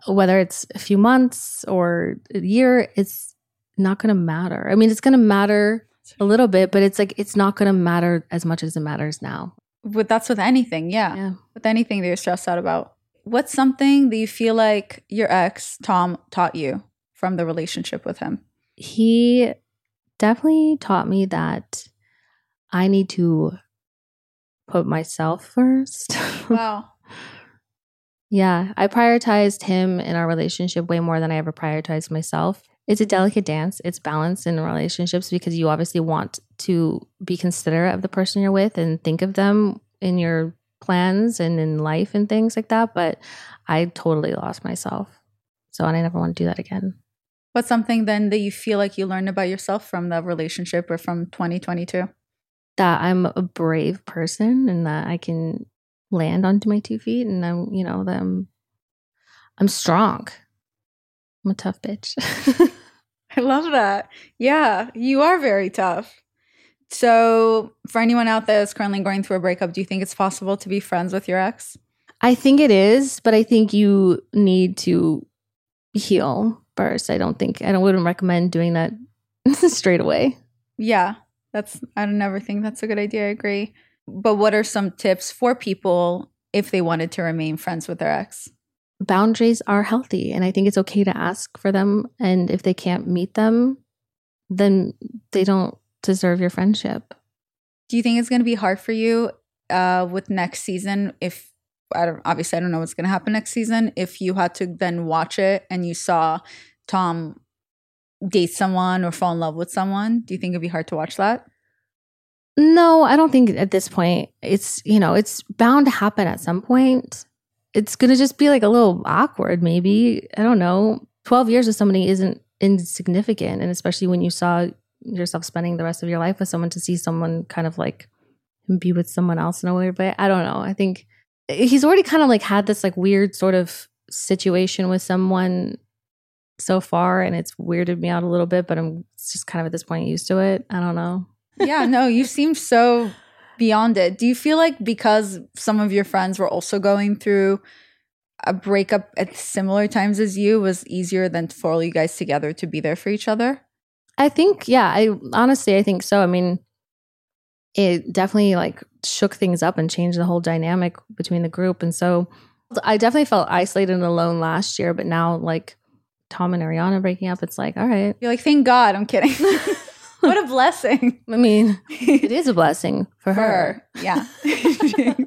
whether it's a few months or a year, it's not going to matter. I mean, it's going to matter a little bit, but it's like it's not going to matter as much as it matters now. But that's with anything, yeah. Yeah. With anything that you're stressed out about. What's something that you feel like your ex, Tom, taught you from the relationship with him? He definitely taught me that I need to put myself first. Wow. Yeah, I prioritized him in our relationship way more than I ever prioritized myself. It's a delicate dance. It's balance in relationships because you obviously want to be considerate of the person you're with and think of them in your plans and in life and things like that. But I totally lost myself. So, and I never want to do that again. What's something then that you feel like you learned about yourself from the relationship or from 2022? That I'm a brave person and that I can land onto my two feet and I'm, you know, that I'm I'm strong. I'm a tough bitch. I love that. Yeah, you are very tough. So, for anyone out there that's currently going through a breakup, do you think it's possible to be friends with your ex? I think it is, but I think you need to heal first. I don't think I don't wouldn't recommend doing that straight away. Yeah, that's I don't ever think that's a good idea. I agree. But what are some tips for people if they wanted to remain friends with their ex? Boundaries are healthy, and I think it's okay to ask for them. And if they can't meet them, then they don't deserve your friendship. Do you think it's going to be hard for you uh, with next season? If I don't, obviously, I don't know what's going to happen next season. If you had to then watch it and you saw Tom date someone or fall in love with someone, do you think it'd be hard to watch that? No, I don't think at this point it's, you know, it's bound to happen at some point. It's going to just be like a little awkward, maybe. I don't know. 12 years with somebody isn't insignificant. And especially when you saw yourself spending the rest of your life with someone to see someone kind of like be with someone else in a way. I don't know. I think he's already kind of like had this like weird sort of situation with someone so far and it's weirded me out a little bit, but I'm just kind of at this point used to it. I don't know. yeah, no, you seem so beyond it. Do you feel like because some of your friends were also going through a breakup at similar times as you was easier than for all you guys together to be there for each other? I think, yeah, I honestly, I think so. I mean, it definitely like shook things up and changed the whole dynamic between the group. And so I definitely felt isolated and alone last year, but now like Tom and Ariana breaking up, it's like, all right. You're like, thank God. I'm kidding. what a blessing. I mean, it is a blessing for, For her. her. Yeah.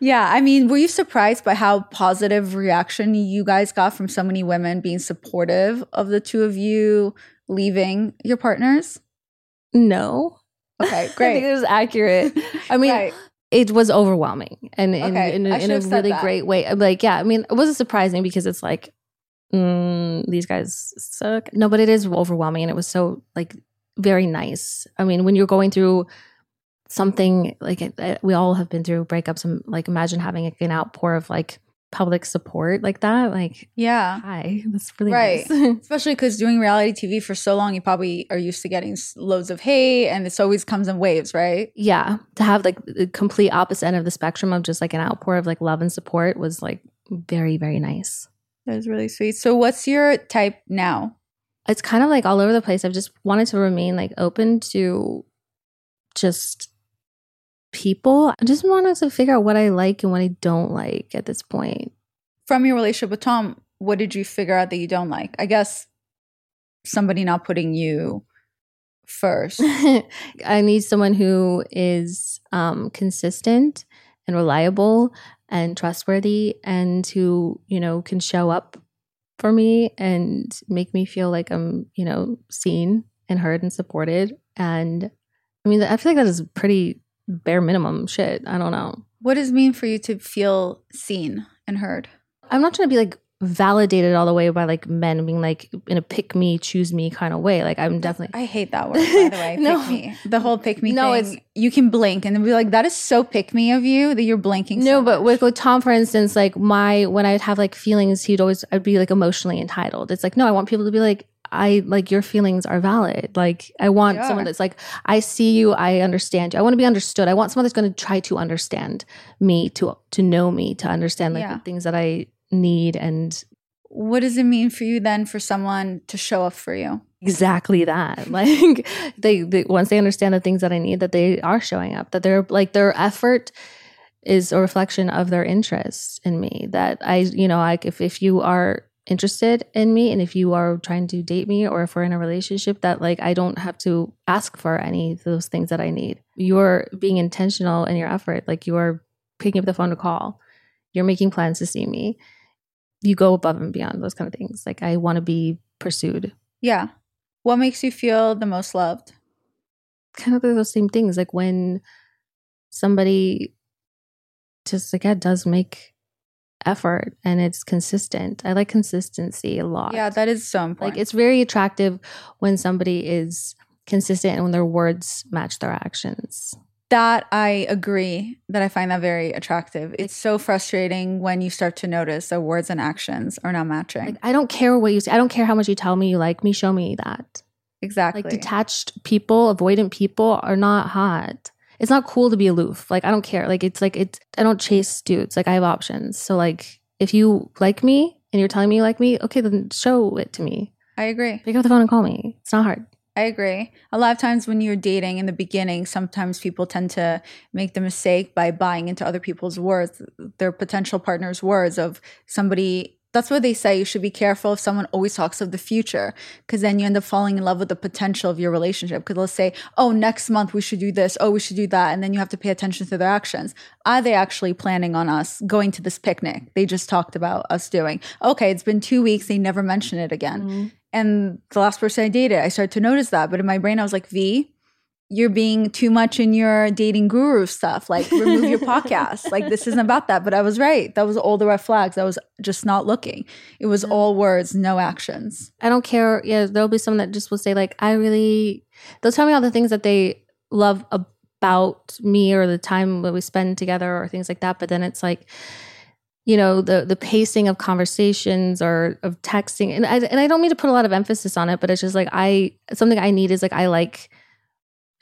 yeah. I mean, were you surprised by how positive reaction you guys got from so many women being supportive of the two of you leaving your partners? No. Okay, great. I think it was accurate. I mean, Right. it was overwhelming and in, Okay, in, I a- in a really that. great way. I'm Like, yeah, I mean, it wasn't surprising because it's like, mm, these guys suck. No, but it is overwhelming and it was so like very nice. I mean, when you're going through something like we all have been through breakups and like imagine having like, an outpour of like public support like that. Like, Yeah. hi, that's really Right. nice. Especially because doing reality TV for so long, you probably are used to getting loads of hate and this always comes in waves, right? yeah to have like the complete opposite end of the spectrum of just like an outpour of like love and support was like very very nice That was really sweet. So, what's your type now? it's kind of like all over the place i've just wanted to remain like open to just people i just wanted to figure out what i like and what i don't like at this point From your relationship with Tom, what did you figure out that you don't like? I guess somebody not putting you first. i need someone who is um consistent and reliable and trustworthy and who you know can show up for me and make me feel like i'm you know seen and heard and supported and i mean i feel like that is pretty bare minimum shit i don't know what does it mean for you to feel seen and heard? i'm not trying to be like validated all the way by like men being like in a pick me choose me kind of way like i'm definitely I hate that word, by the way. No. Pick me. The whole pick me No, thing. you can blink and then be like, that is so pick me of you that you're blinking. No, so but much." with, with Tom, for instance, like my when I'd have like feelings, he'd always I'd be like emotionally entitled. It's like no, I want people to be like I like your feelings are valid. Like I want someone that's like I see you, I understand you. I want to be understood. I want someone that's going to try to understand me, to to know me, to understand like Yeah. the things that I need and what does it mean for you then for someone to show up for you? exactly that like they, they once they understand the things that i need that they are showing up that they're like their effort is a reflection of their interest in me that i you know like if, if you are interested in me and if you are trying to date me or if we're in a relationship that like i don't have to ask for any of those things that i need. You're being intentional in your effort. Like you are picking up the phone to call. You're making plans to see me. You go above and beyond those kind of things. Like i want to be pursued. Yeah. What makes you feel the most loved? kind of those same things. Like when somebody just like yeah does make effort and it's consistent i like consistency a lot Yeah, that is so important. like it's very attractive when somebody is consistent and when their words match their actions That I agree that I find that very attractive. It's so frustrating when you start to notice that words and actions are not matching. Like, I don't care what you say. I don't care how much you tell me you like me. Show me that. exactly. Like detached people, avoidant people are not hot. It's not cool to be aloof. Like I don't care. Like it's like it's I don't chase dudes. Like I have options. So like if you like me and you're telling me you like me, okay, then show it to me. I agree. Pick up the phone and call me. It's not hard. I agree. A lot of times when you're dating in the beginning, sometimes people tend to make the mistake by buying into other people's words, their potential partner's words of somebody. That's what they say. You should be careful if someone always talks of the future, because then you end up falling in love with the potential of your relationship. Because they'll say, oh, next month we should do this. Oh, we should do that. And then you have to pay attention to their actions. Are they actually planning on us going to this picnic they just talked about us doing? Okay, it's been two weeks. They never mention it again. Mm-hmm. And the last person I dated, I started to notice that. But in my brain, I was like, V, you're being too much in your dating guru stuff. Like, remove your podcast. Like, this isn't about that. But I was right. That was all the red flags. I was just not looking. It was mm-hmm. all words, no actions. I don't care. Yeah, there'll be someone that just will say like, I really. They'll tell me all the things that they love about me or the time that we spend together or things like that. But then it's like, you know, the the pacing of conversations or of texting, and I and I don't mean to put a lot of emphasis on it, but it's just like I something I need is like I like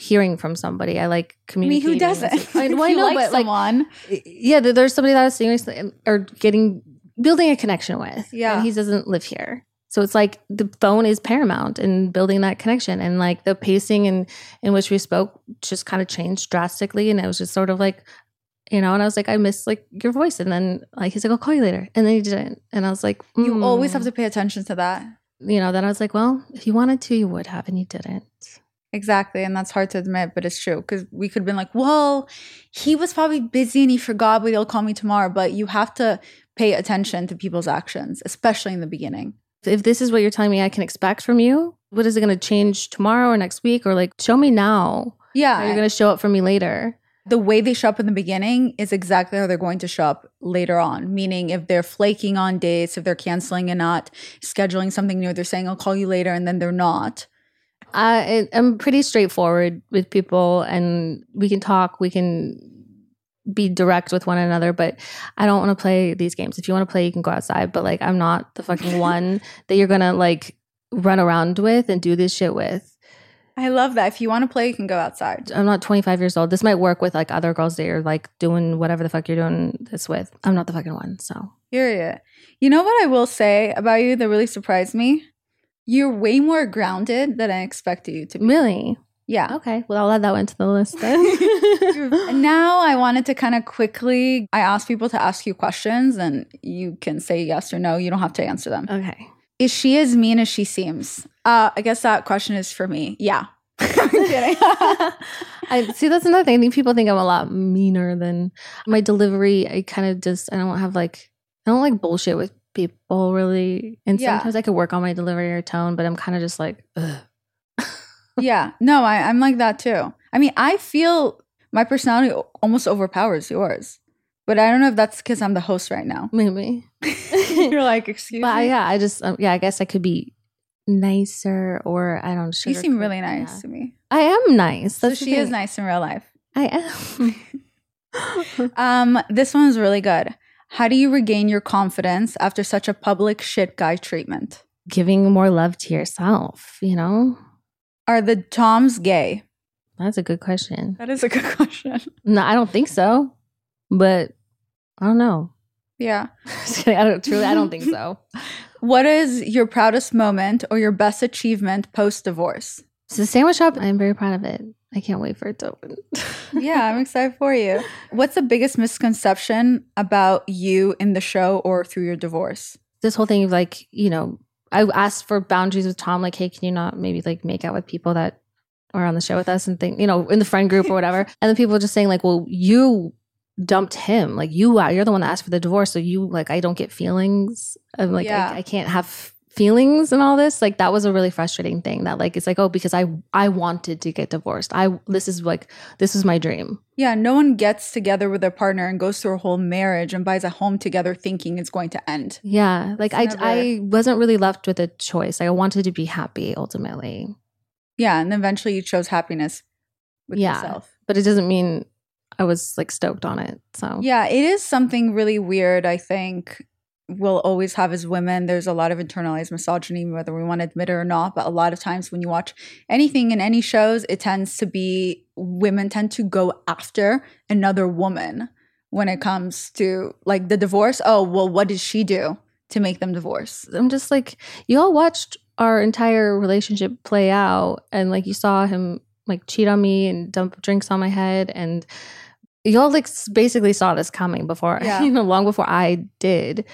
hearing from somebody. I like communicating. I mean, who doesn't? I, If well, I you know, like but like someone, yeah, there's somebody that I was seriously or getting building a connection with. Yeah. and he doesn't live here, so it's like the phone is paramount in building that connection, and like the pacing in in which we spoke just kind of changed drastically, and it was just sort of like. You know, and I was like, I miss like your voice, and then like he's like, I'll call you later, and then he didn't, and I was like, you always mm. have to pay attention to that. you know. Then I was like, well, if you wanted to, you would have, and you didn't. Exactly. And that's hard to admit, but it's true. Because we could have been like, well, he was probably busy and he forgot, but he'll call me tomorrow. But you have to pay attention to people's actions, especially in the beginning. if this is what you're telling me I can expect from you, what is it going to change tomorrow or next week? Or like, show me now. Yeah. You're going to show up for me later. the way they show up in the beginning is exactly how they're going to show up later on. Meaning, if they're flaking on dates, if they're canceling and not scheduling something new, they're saying, I'll call you later, and then they're not. I, I'm pretty straightforward with people and we can talk, we can be direct with one another, but I don't want to play these games. If you want to play, you can go outside, but like, I'm not the fucking one that you're going to like run around with and do this shit with. I love that. If you want to play, you can go outside. I'm not 25 years old. This might work with like other girls that you're like doing whatever the fuck you're doing this with. I'm not the fucking one. So Period. You know what I will say about you that really surprised me? You're way more grounded than I expected you to be. really, Yeah. okay. Well, I'll add that one to the list then. Now I wanted to kind of quickly I ask people to ask you questions and you can say yes or no. You don't have to answer them. okay. Is she as mean as she seems? Uh, I guess that question is for me. Yeah. I'm kidding. I see. That's another thing. I think people think I'm a lot meaner than my delivery. I kind of just I don't have like I don't like bullshit with people really. And Yeah. sometimes I could work on my delivery or tone, but I'm kind of just like, Ugh. yeah. No, I, I'm like that too. I mean, I feel my personality almost overpowers yours. But I don't know if that's because I'm the host right now. maybe. You're like, excuse but me. yeah, I just um, yeah, I guess I could be nicer or I don't. Know. You seem really nice to me. I am nice. So That's the she is nice in real life. I am. Um, this one's really good. How do you regain your confidence after such a public shit guy treatment? Giving more love to yourself. You know, Are the Toms gay? that's a good question. That is a good question. No, I don't think so. But I don't know. Yeah. I don't truly. I don't think so. What is your proudest moment or your best achievement post divorce? So the sandwich shop, I'm very proud of it. I can't wait for it to open. yeah, I'm excited for you. What's the biggest misconception about you in the show or through your divorce? this whole thing of like, you know, I asked for boundaries with Tom, like, hey, can you not maybe like make out with people that are on the show with us and think, you know, in the friend group or whatever. And then people are just saying, like, well, you dumped him. Like you you're the one that asked for the divorce. So you like I don't get feelings. I'm like Yeah. I, I can't have feelings and all this. Like that was a really frustrating thing that like it's like, oh, because I I wanted to get divorced. I this is like this was my dream. Yeah, no one gets together with their partner and goes through a whole marriage and buys a home together thinking it's going to end. Yeah. Like I never- I wasn't really left with a choice. Like I wanted to be happy ultimately. Yeah, and eventually you chose happiness with Yeah. yourself. but it doesn't mean I was like stoked on it. So Yeah, it is something really weird, I think. We'll always have as women. There's a lot of internalized misogyny, whether we want to admit it or not. But a lot of times when you watch anything in any shows, it tends to be women tend to go after another woman when it comes to like the divorce. Oh, well, what did she do to make them divorce? I'm just like, you all watched our entire relationship play out, and like you saw him like cheat on me and dump drinks on my head, and y'all like basically saw this coming before, Yeah. you know, long before I did,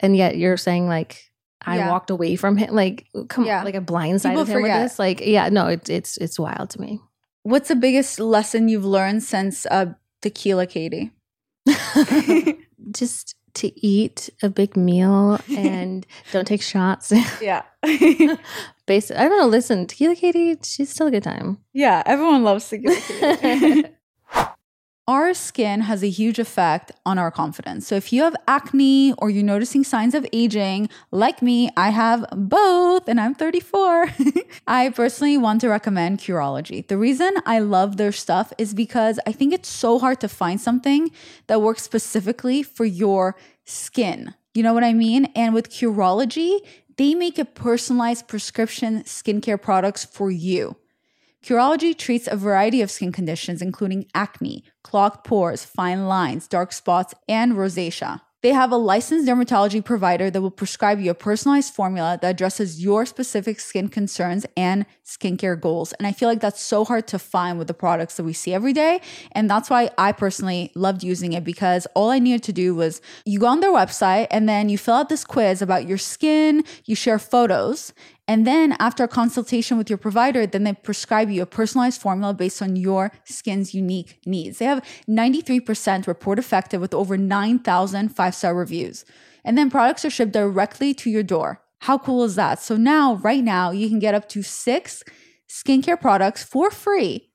and yet you're saying like. I Yeah. walked away from him. Like, come Yeah. on, like I blindsided People him forget. with this. Like, yeah, no, it's it's it's wild to me. What's the biggest lesson you've learned since uh, Tequila Katie? Just to eat a big meal and don't take shots. Yeah. Basic. I don't know. Listen, Tequila Katie, she's still a good time. yeah, everyone loves Tequila Katie. Our skin has a huge effect on our confidence. So if you have acne or you're noticing signs of aging, like me, I have both and I'm 34. I personally want to recommend Curology. The reason I love their stuff is because I think it's so hard to find something that works specifically for your skin. You know what I mean? And with Curology, they make a personalized prescription skincare products for you. Curology treats a variety of skin conditions, including acne, clogged pores, fine lines, dark spots, and rosacea. They have a licensed dermatology provider that will prescribe you a personalized formula that addresses your specific skin concerns and skincare goals. And I feel like that's so hard to find with the products that we see every day. And that's why I personally loved using it because all I needed to do was you go on their website and then you fill out this quiz about your skin, you share photos, and then after a consultation with your provider, then they prescribe you a personalized formula based on your skin's unique needs. They have 93% report effective with over 9,000 five-star reviews. And then products are shipped directly to your door. How cool is that? So now, right now, you can get up to six skincare products for free,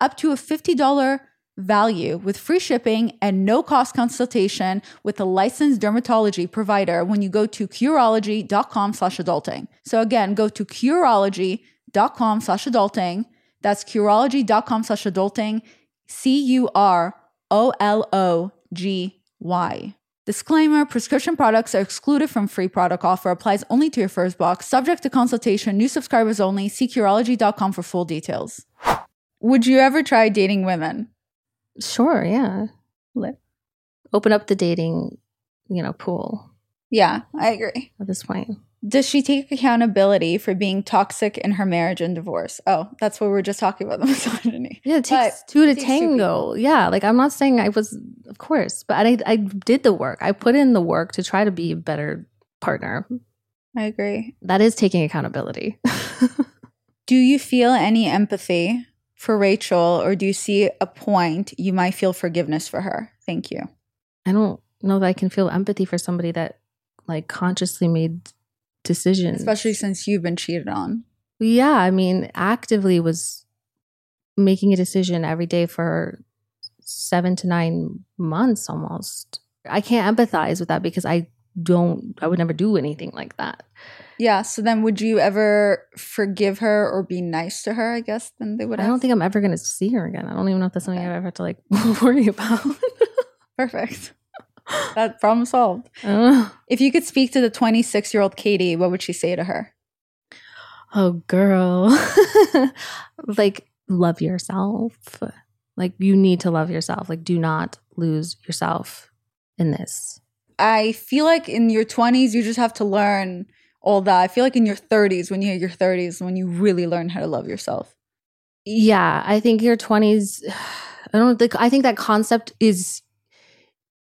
up to a $50 value with free shipping and no cost consultation with a licensed dermatology provider when you go to curology.com slash adulting. So again, go to curology.com slash adulting. That's curology.com slash adulting. C-U-R-O-L-O-G-Y. Disclaimer prescription products are excluded from free product offer, applies only to your first box, subject to consultation, new subscribers only. See Curology.com for full details. Would you ever try dating women? Sure, yeah. Let Open up the dating, you know, pool Yeah, I agree. at this point. Does she take accountability for being toxic in her marriage and divorce? Oh, that's what we were just talking about the misogyny. Yeah, it takes two to takes two tango. yeah, like I'm not saying I was, of course, but I, I did the work. I put in the work to try to be a better partner. I agree. That is taking accountability. Do you feel any empathy for Rachel, or do you see a point you might feel forgiveness for her? Thank you. I don't know that I can feel empathy for somebody that like consciously made decisions. Especially since you've been cheated on. Yeah, I mean, actively was making a decision every day for seven to nine months almost. I can't empathize with that because I don't, I would never do anything like that. Yeah. So then, would you ever forgive her or be nice to her? I guess then they would. I don't think I'm ever going to see her again. I don't even know if that's something Okay. I ever have to like worry about. Perfect. that problem solved. I don't know. If you could speak to the 26 year old Katie, what would she say to her? Oh, girl. like, love yourself. Like, you need to love yourself. Like, do not lose yourself in this. I feel like in your 20s, you just have to learn all that. I feel like in your 30s, when you hit your 30s, when you really learn how to love yourself. Yeah, I think your 20s, I don't think, I think that concept is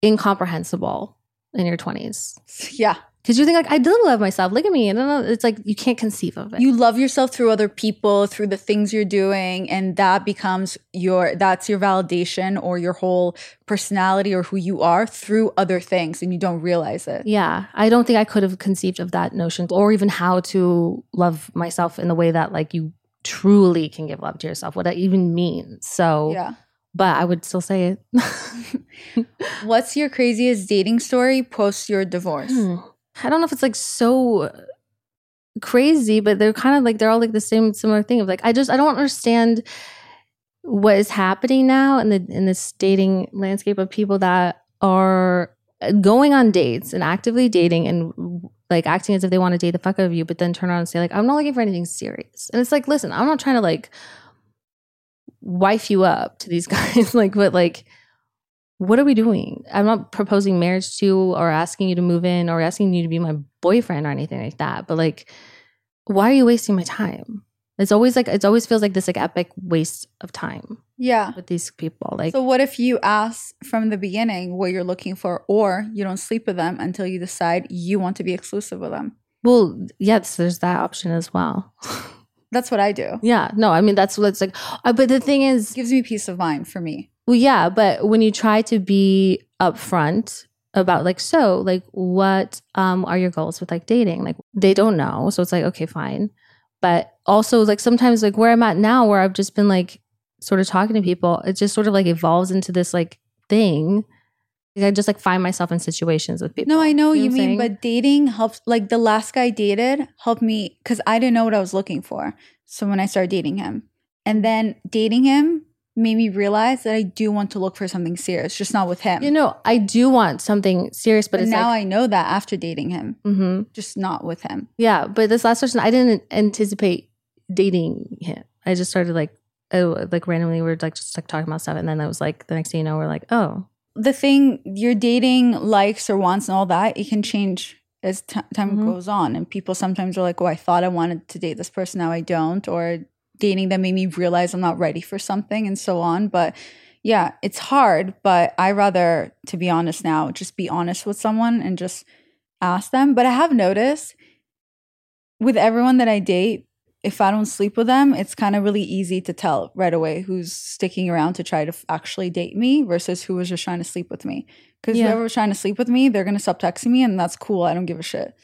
incomprehensible in your 20s. Yeah. Because you think, like, I do love myself. Look at me. I don't know. It's like you can't conceive of it. You love yourself through other people, through the things you're doing, and that becomes your that's your validation or your whole personality or who you are through other things and you don't realize it. Yeah, I don't think I could have conceived of that notion or even how to love myself in the way that like you truly can give love to yourself, what that even means. So, Yeah. but I would still say it. What's your craziest dating story post your divorce? Hmm. I don't know if it's like so crazy, but they're kind of like they're all like the same similar thing of like I just I don't understand what is happening now in the in this dating landscape of people that are uh, going on dates and actively dating and like acting as if they want to date the fuck out of you, but then turn around and say like, I'm not looking for anything serious. And it's like, listen, I'm not trying to like wife you up to these guys, like, but like, what are we doing? I'm not proposing marriage to or asking you to move in or asking you to be my boyfriend or anything like that. But like, why are you wasting my time? It's always like it always feels like this like epic waste of time Yeah. with these people. Like so what if you ask from the beginning what you're looking for, or you don't sleep with them until you decide you want to be exclusive with them? Well, yes, there's that option as well. That's what I do. yeah, no, I mean that's what it's like. Uh, but the thing is, It gives me peace of mind for me. Well, yeah, but when you try to be upfront about like, so like, what um are your goals with like dating? Like, they don't know, so it's like, okay, fine. But also, like sometimes, like where I'm at now, where I've just been like sort of talking to people, it just sort of like evolves into this like thing. Like, I just like find myself in situations with people. No, I know you what I'm mean, saying? but dating helps. Like the last guy I dated helped me because I didn't know what I was looking for. So when I started dating him, and then dating him made me realize that I do want to look for something serious, just not with him. you know, I do want something serious, but, but it's now like, I know that after dating him, hmm just not with him. yeah. But this last person, I didn't anticipate dating him. I just started like, oh, like randomly, we are like just like talking about stuff, and then I was like, the next thing you know, we're like, oh, The thing you're dating likes or wants and all that, it can change as t- time Mhm. goes on. And people sometimes are like, "Oh, I thought I wanted to date this person, now I don't," or dating them made me realize I'm not ready for something, and so on. But yeah, it's hard. But I rather, to be honest, now just be honest with someone and just ask them. But I have noticed with everyone that I date, if I don't sleep with them, it's kind of really easy to tell right away who's sticking around to try to f- actually date me versus who was just trying to sleep with me. Because Yeah. whoever was trying to sleep with me, they're gonna stop texting me, and that's cool. I don't give a shit.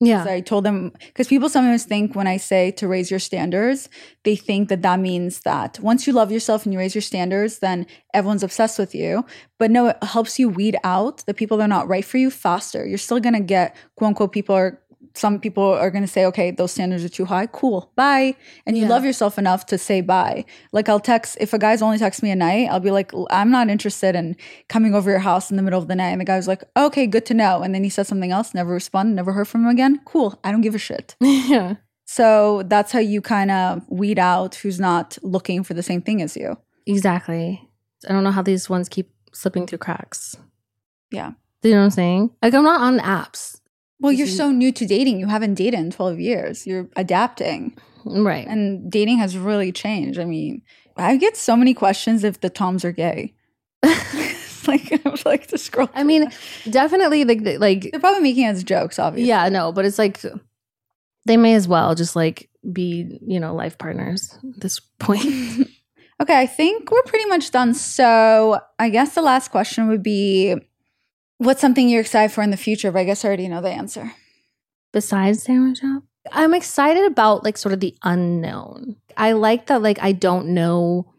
Yeah, I told them because people sometimes think when I say to raise your standards, they think that that means that once you love yourself and you raise your standards, then everyone's obsessed with you. But no, it helps you weed out the people that are not right for you faster. You're still gonna get quote unquote people are some people are gonna say, okay, those standards are too high. Cool, bye. And you Yeah. love yourself enough to say bye. Like I'll text if a guy's only text me at night, I'll be like, I'm not interested in coming over your house in the middle of the night. And the guy was like, okay, good to know. And then he said something else, never responded, never heard from him again. Cool. I don't give a shit. yeah, So that's how you kind of weed out who's not looking for the same thing as you. exactly. I don't know how these ones keep slipping through cracks. Yeah. Do you know what I'm saying? Like I'm not on apps, Well, you're so new to dating. You haven't dated in 12 years. You're adapting. right? And dating has really changed. I mean, I get so many questions if the Toms are gay. like, I would like to scroll. I mean, definitely like like they're probably making it as jokes, obviously. yeah, no, but it's like they may as well just like be you know life partners at this point. Okay, I think we're pretty much done. So I guess the last question would be what's something you're excited for in the future? But I guess I already know the answer. Besides sandwich shop, I'm excited about like sort of the unknown. I like that like I don't know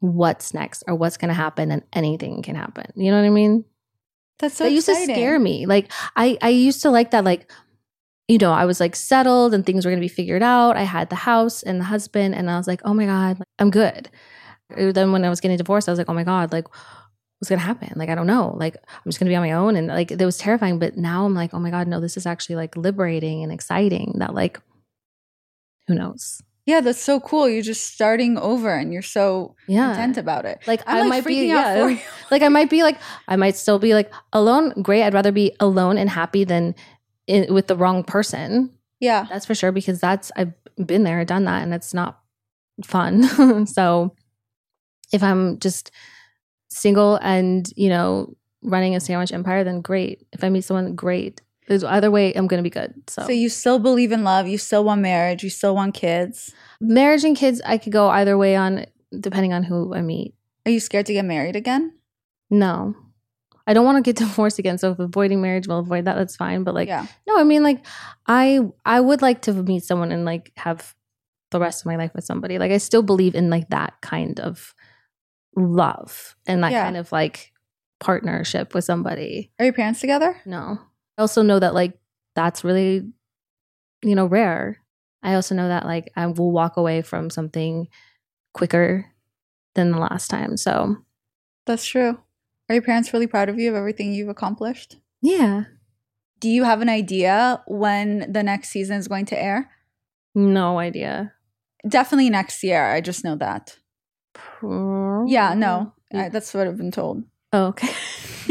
what's next or what's going to happen and anything can happen. You know what I mean? That's so that used to scare me. Like I I used to like that like you know, I was like settled and things were going to be figured out. I had the house and the husband and I was like, "Oh my god, I'm good." Then when I was getting divorced, I was like, "Oh my god, like what's going to happen? Like I don't know. Like I'm just going to be on my own." And like it was terrifying, but now I'm like, "Oh my god, no, this is actually like liberating and exciting." That like who knows? Yeah, that's so cool. You're just starting over and you're so Yeah. content about it. Like I'm I like might be out yeah. for you. like I might be like I might still be like alone. Great. I'd rather be alone and happy than in, with the wrong person. Yeah. That's for sure because that's I've been there, done that, and it's not fun. so if I'm just single and you know running a sandwich empire, then great. If I meet someone, great. There's- Either way, I'm gonna be good. So, So you still believe in love. You still want marriage. You still want kids. marriage and kids, I could go either way on depending on who I meet. Are you scared to get married again? No. I don't want to get divorced again. So if avoiding marriage will avoid that, that's fine. But like yeah. No, I mean like I I would like to meet someone and like have the rest of my life with somebody. Like I still believe in like that kind of love and that Yeah. kind of like partnership with somebody. Are your parents together? No. I also know that like that's really you know rare. I also know that like I will walk away from something quicker than the last time. So That's true. Are your parents really proud of you of everything you've accomplished? yeah, Do you have an idea when the next season is going to air? no idea. Definitely next year. I just know that. Yeah, no, I, that's what I've been told. Oh, okay.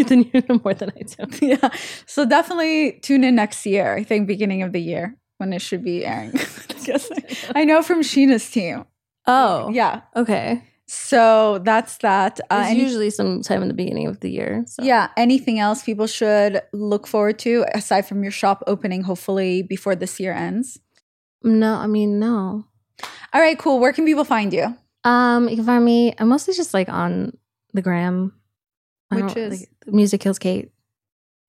then you know more than I do. yeah. So definitely tune in next year. I think beginning of the year when it should be airing. I know from Scheana's team. Oh, Yeah. Okay. So that's that. Uh, It's any- usually sometime in the beginning of the year. So. yeah. Anything else people should look forward to aside from your shop opening, hopefully before this year ends? No, I mean no. All right, cool. Where can people find you? Um, you can find me. I'm mostly just like on the gram, I Which don't- is? like, Music Kills Kate.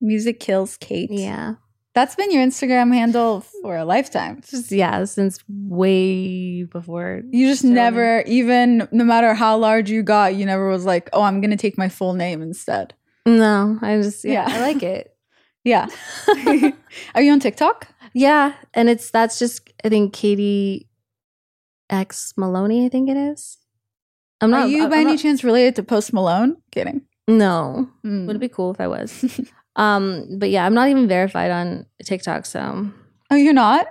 Music Kills Kate. Yeah, That's been your Instagram handle for a lifetime. just yeah, since way before. You just never, even no matter how large you got, you never was like, oh, I'm going to take my full name instead. No, I just yeah, Yeah. I like it. Yeah. Are you on TikTok? yeah, and it's that's just I think Katie X Maloney. I think it is. I'm not. Are you I'm by any chance related to Post Malone? Kidding. No, Mm. would it be cool if I was? um, but yeah, I'm not even verified on TikTok, so Oh, you're not?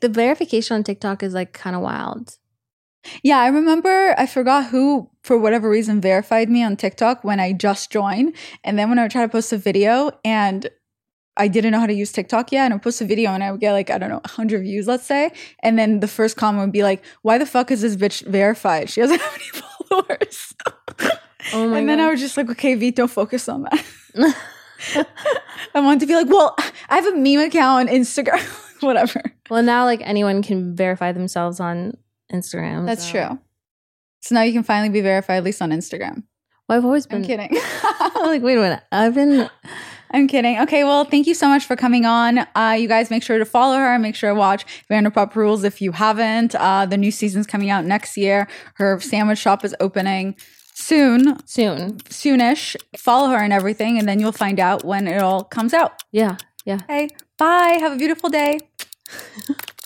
the verification on TikTok is like kind of wild. Yeah, I remember I forgot who, for whatever reason, verified me on TikTok when I just joined. And then when I would try to post a video and I didn't know how to use TikTok yet, and I would post a video and I would get like, I don't know, 100 views, let's say. And then the first comment would be like, why the fuck is this bitch verified? She doesn't have any followers. Oh my and then I was just like, okay, V, don't focus on that. I wanted to be like, well, I have a meme account on Instagram, whatever. Well, now like anyone can verify themselves on Instagram. That's so- true. So now you can finally be verified, at least on Instagram. Well, I've always been I'm kidding. Like, wait a minute. I've been I'm kidding. Okay, well, thank you so much for coming on. Uh, you guys make sure to follow her. Make sure to watch Vanderpump Rules if you haven't. Uh, the new season's coming out next year. Her sandwich shop is opening soon, soon. soonish. Follow her and everything, and then you'll find out when it all comes out. Yeah. Yeah. Okay, bye. Have a beautiful day.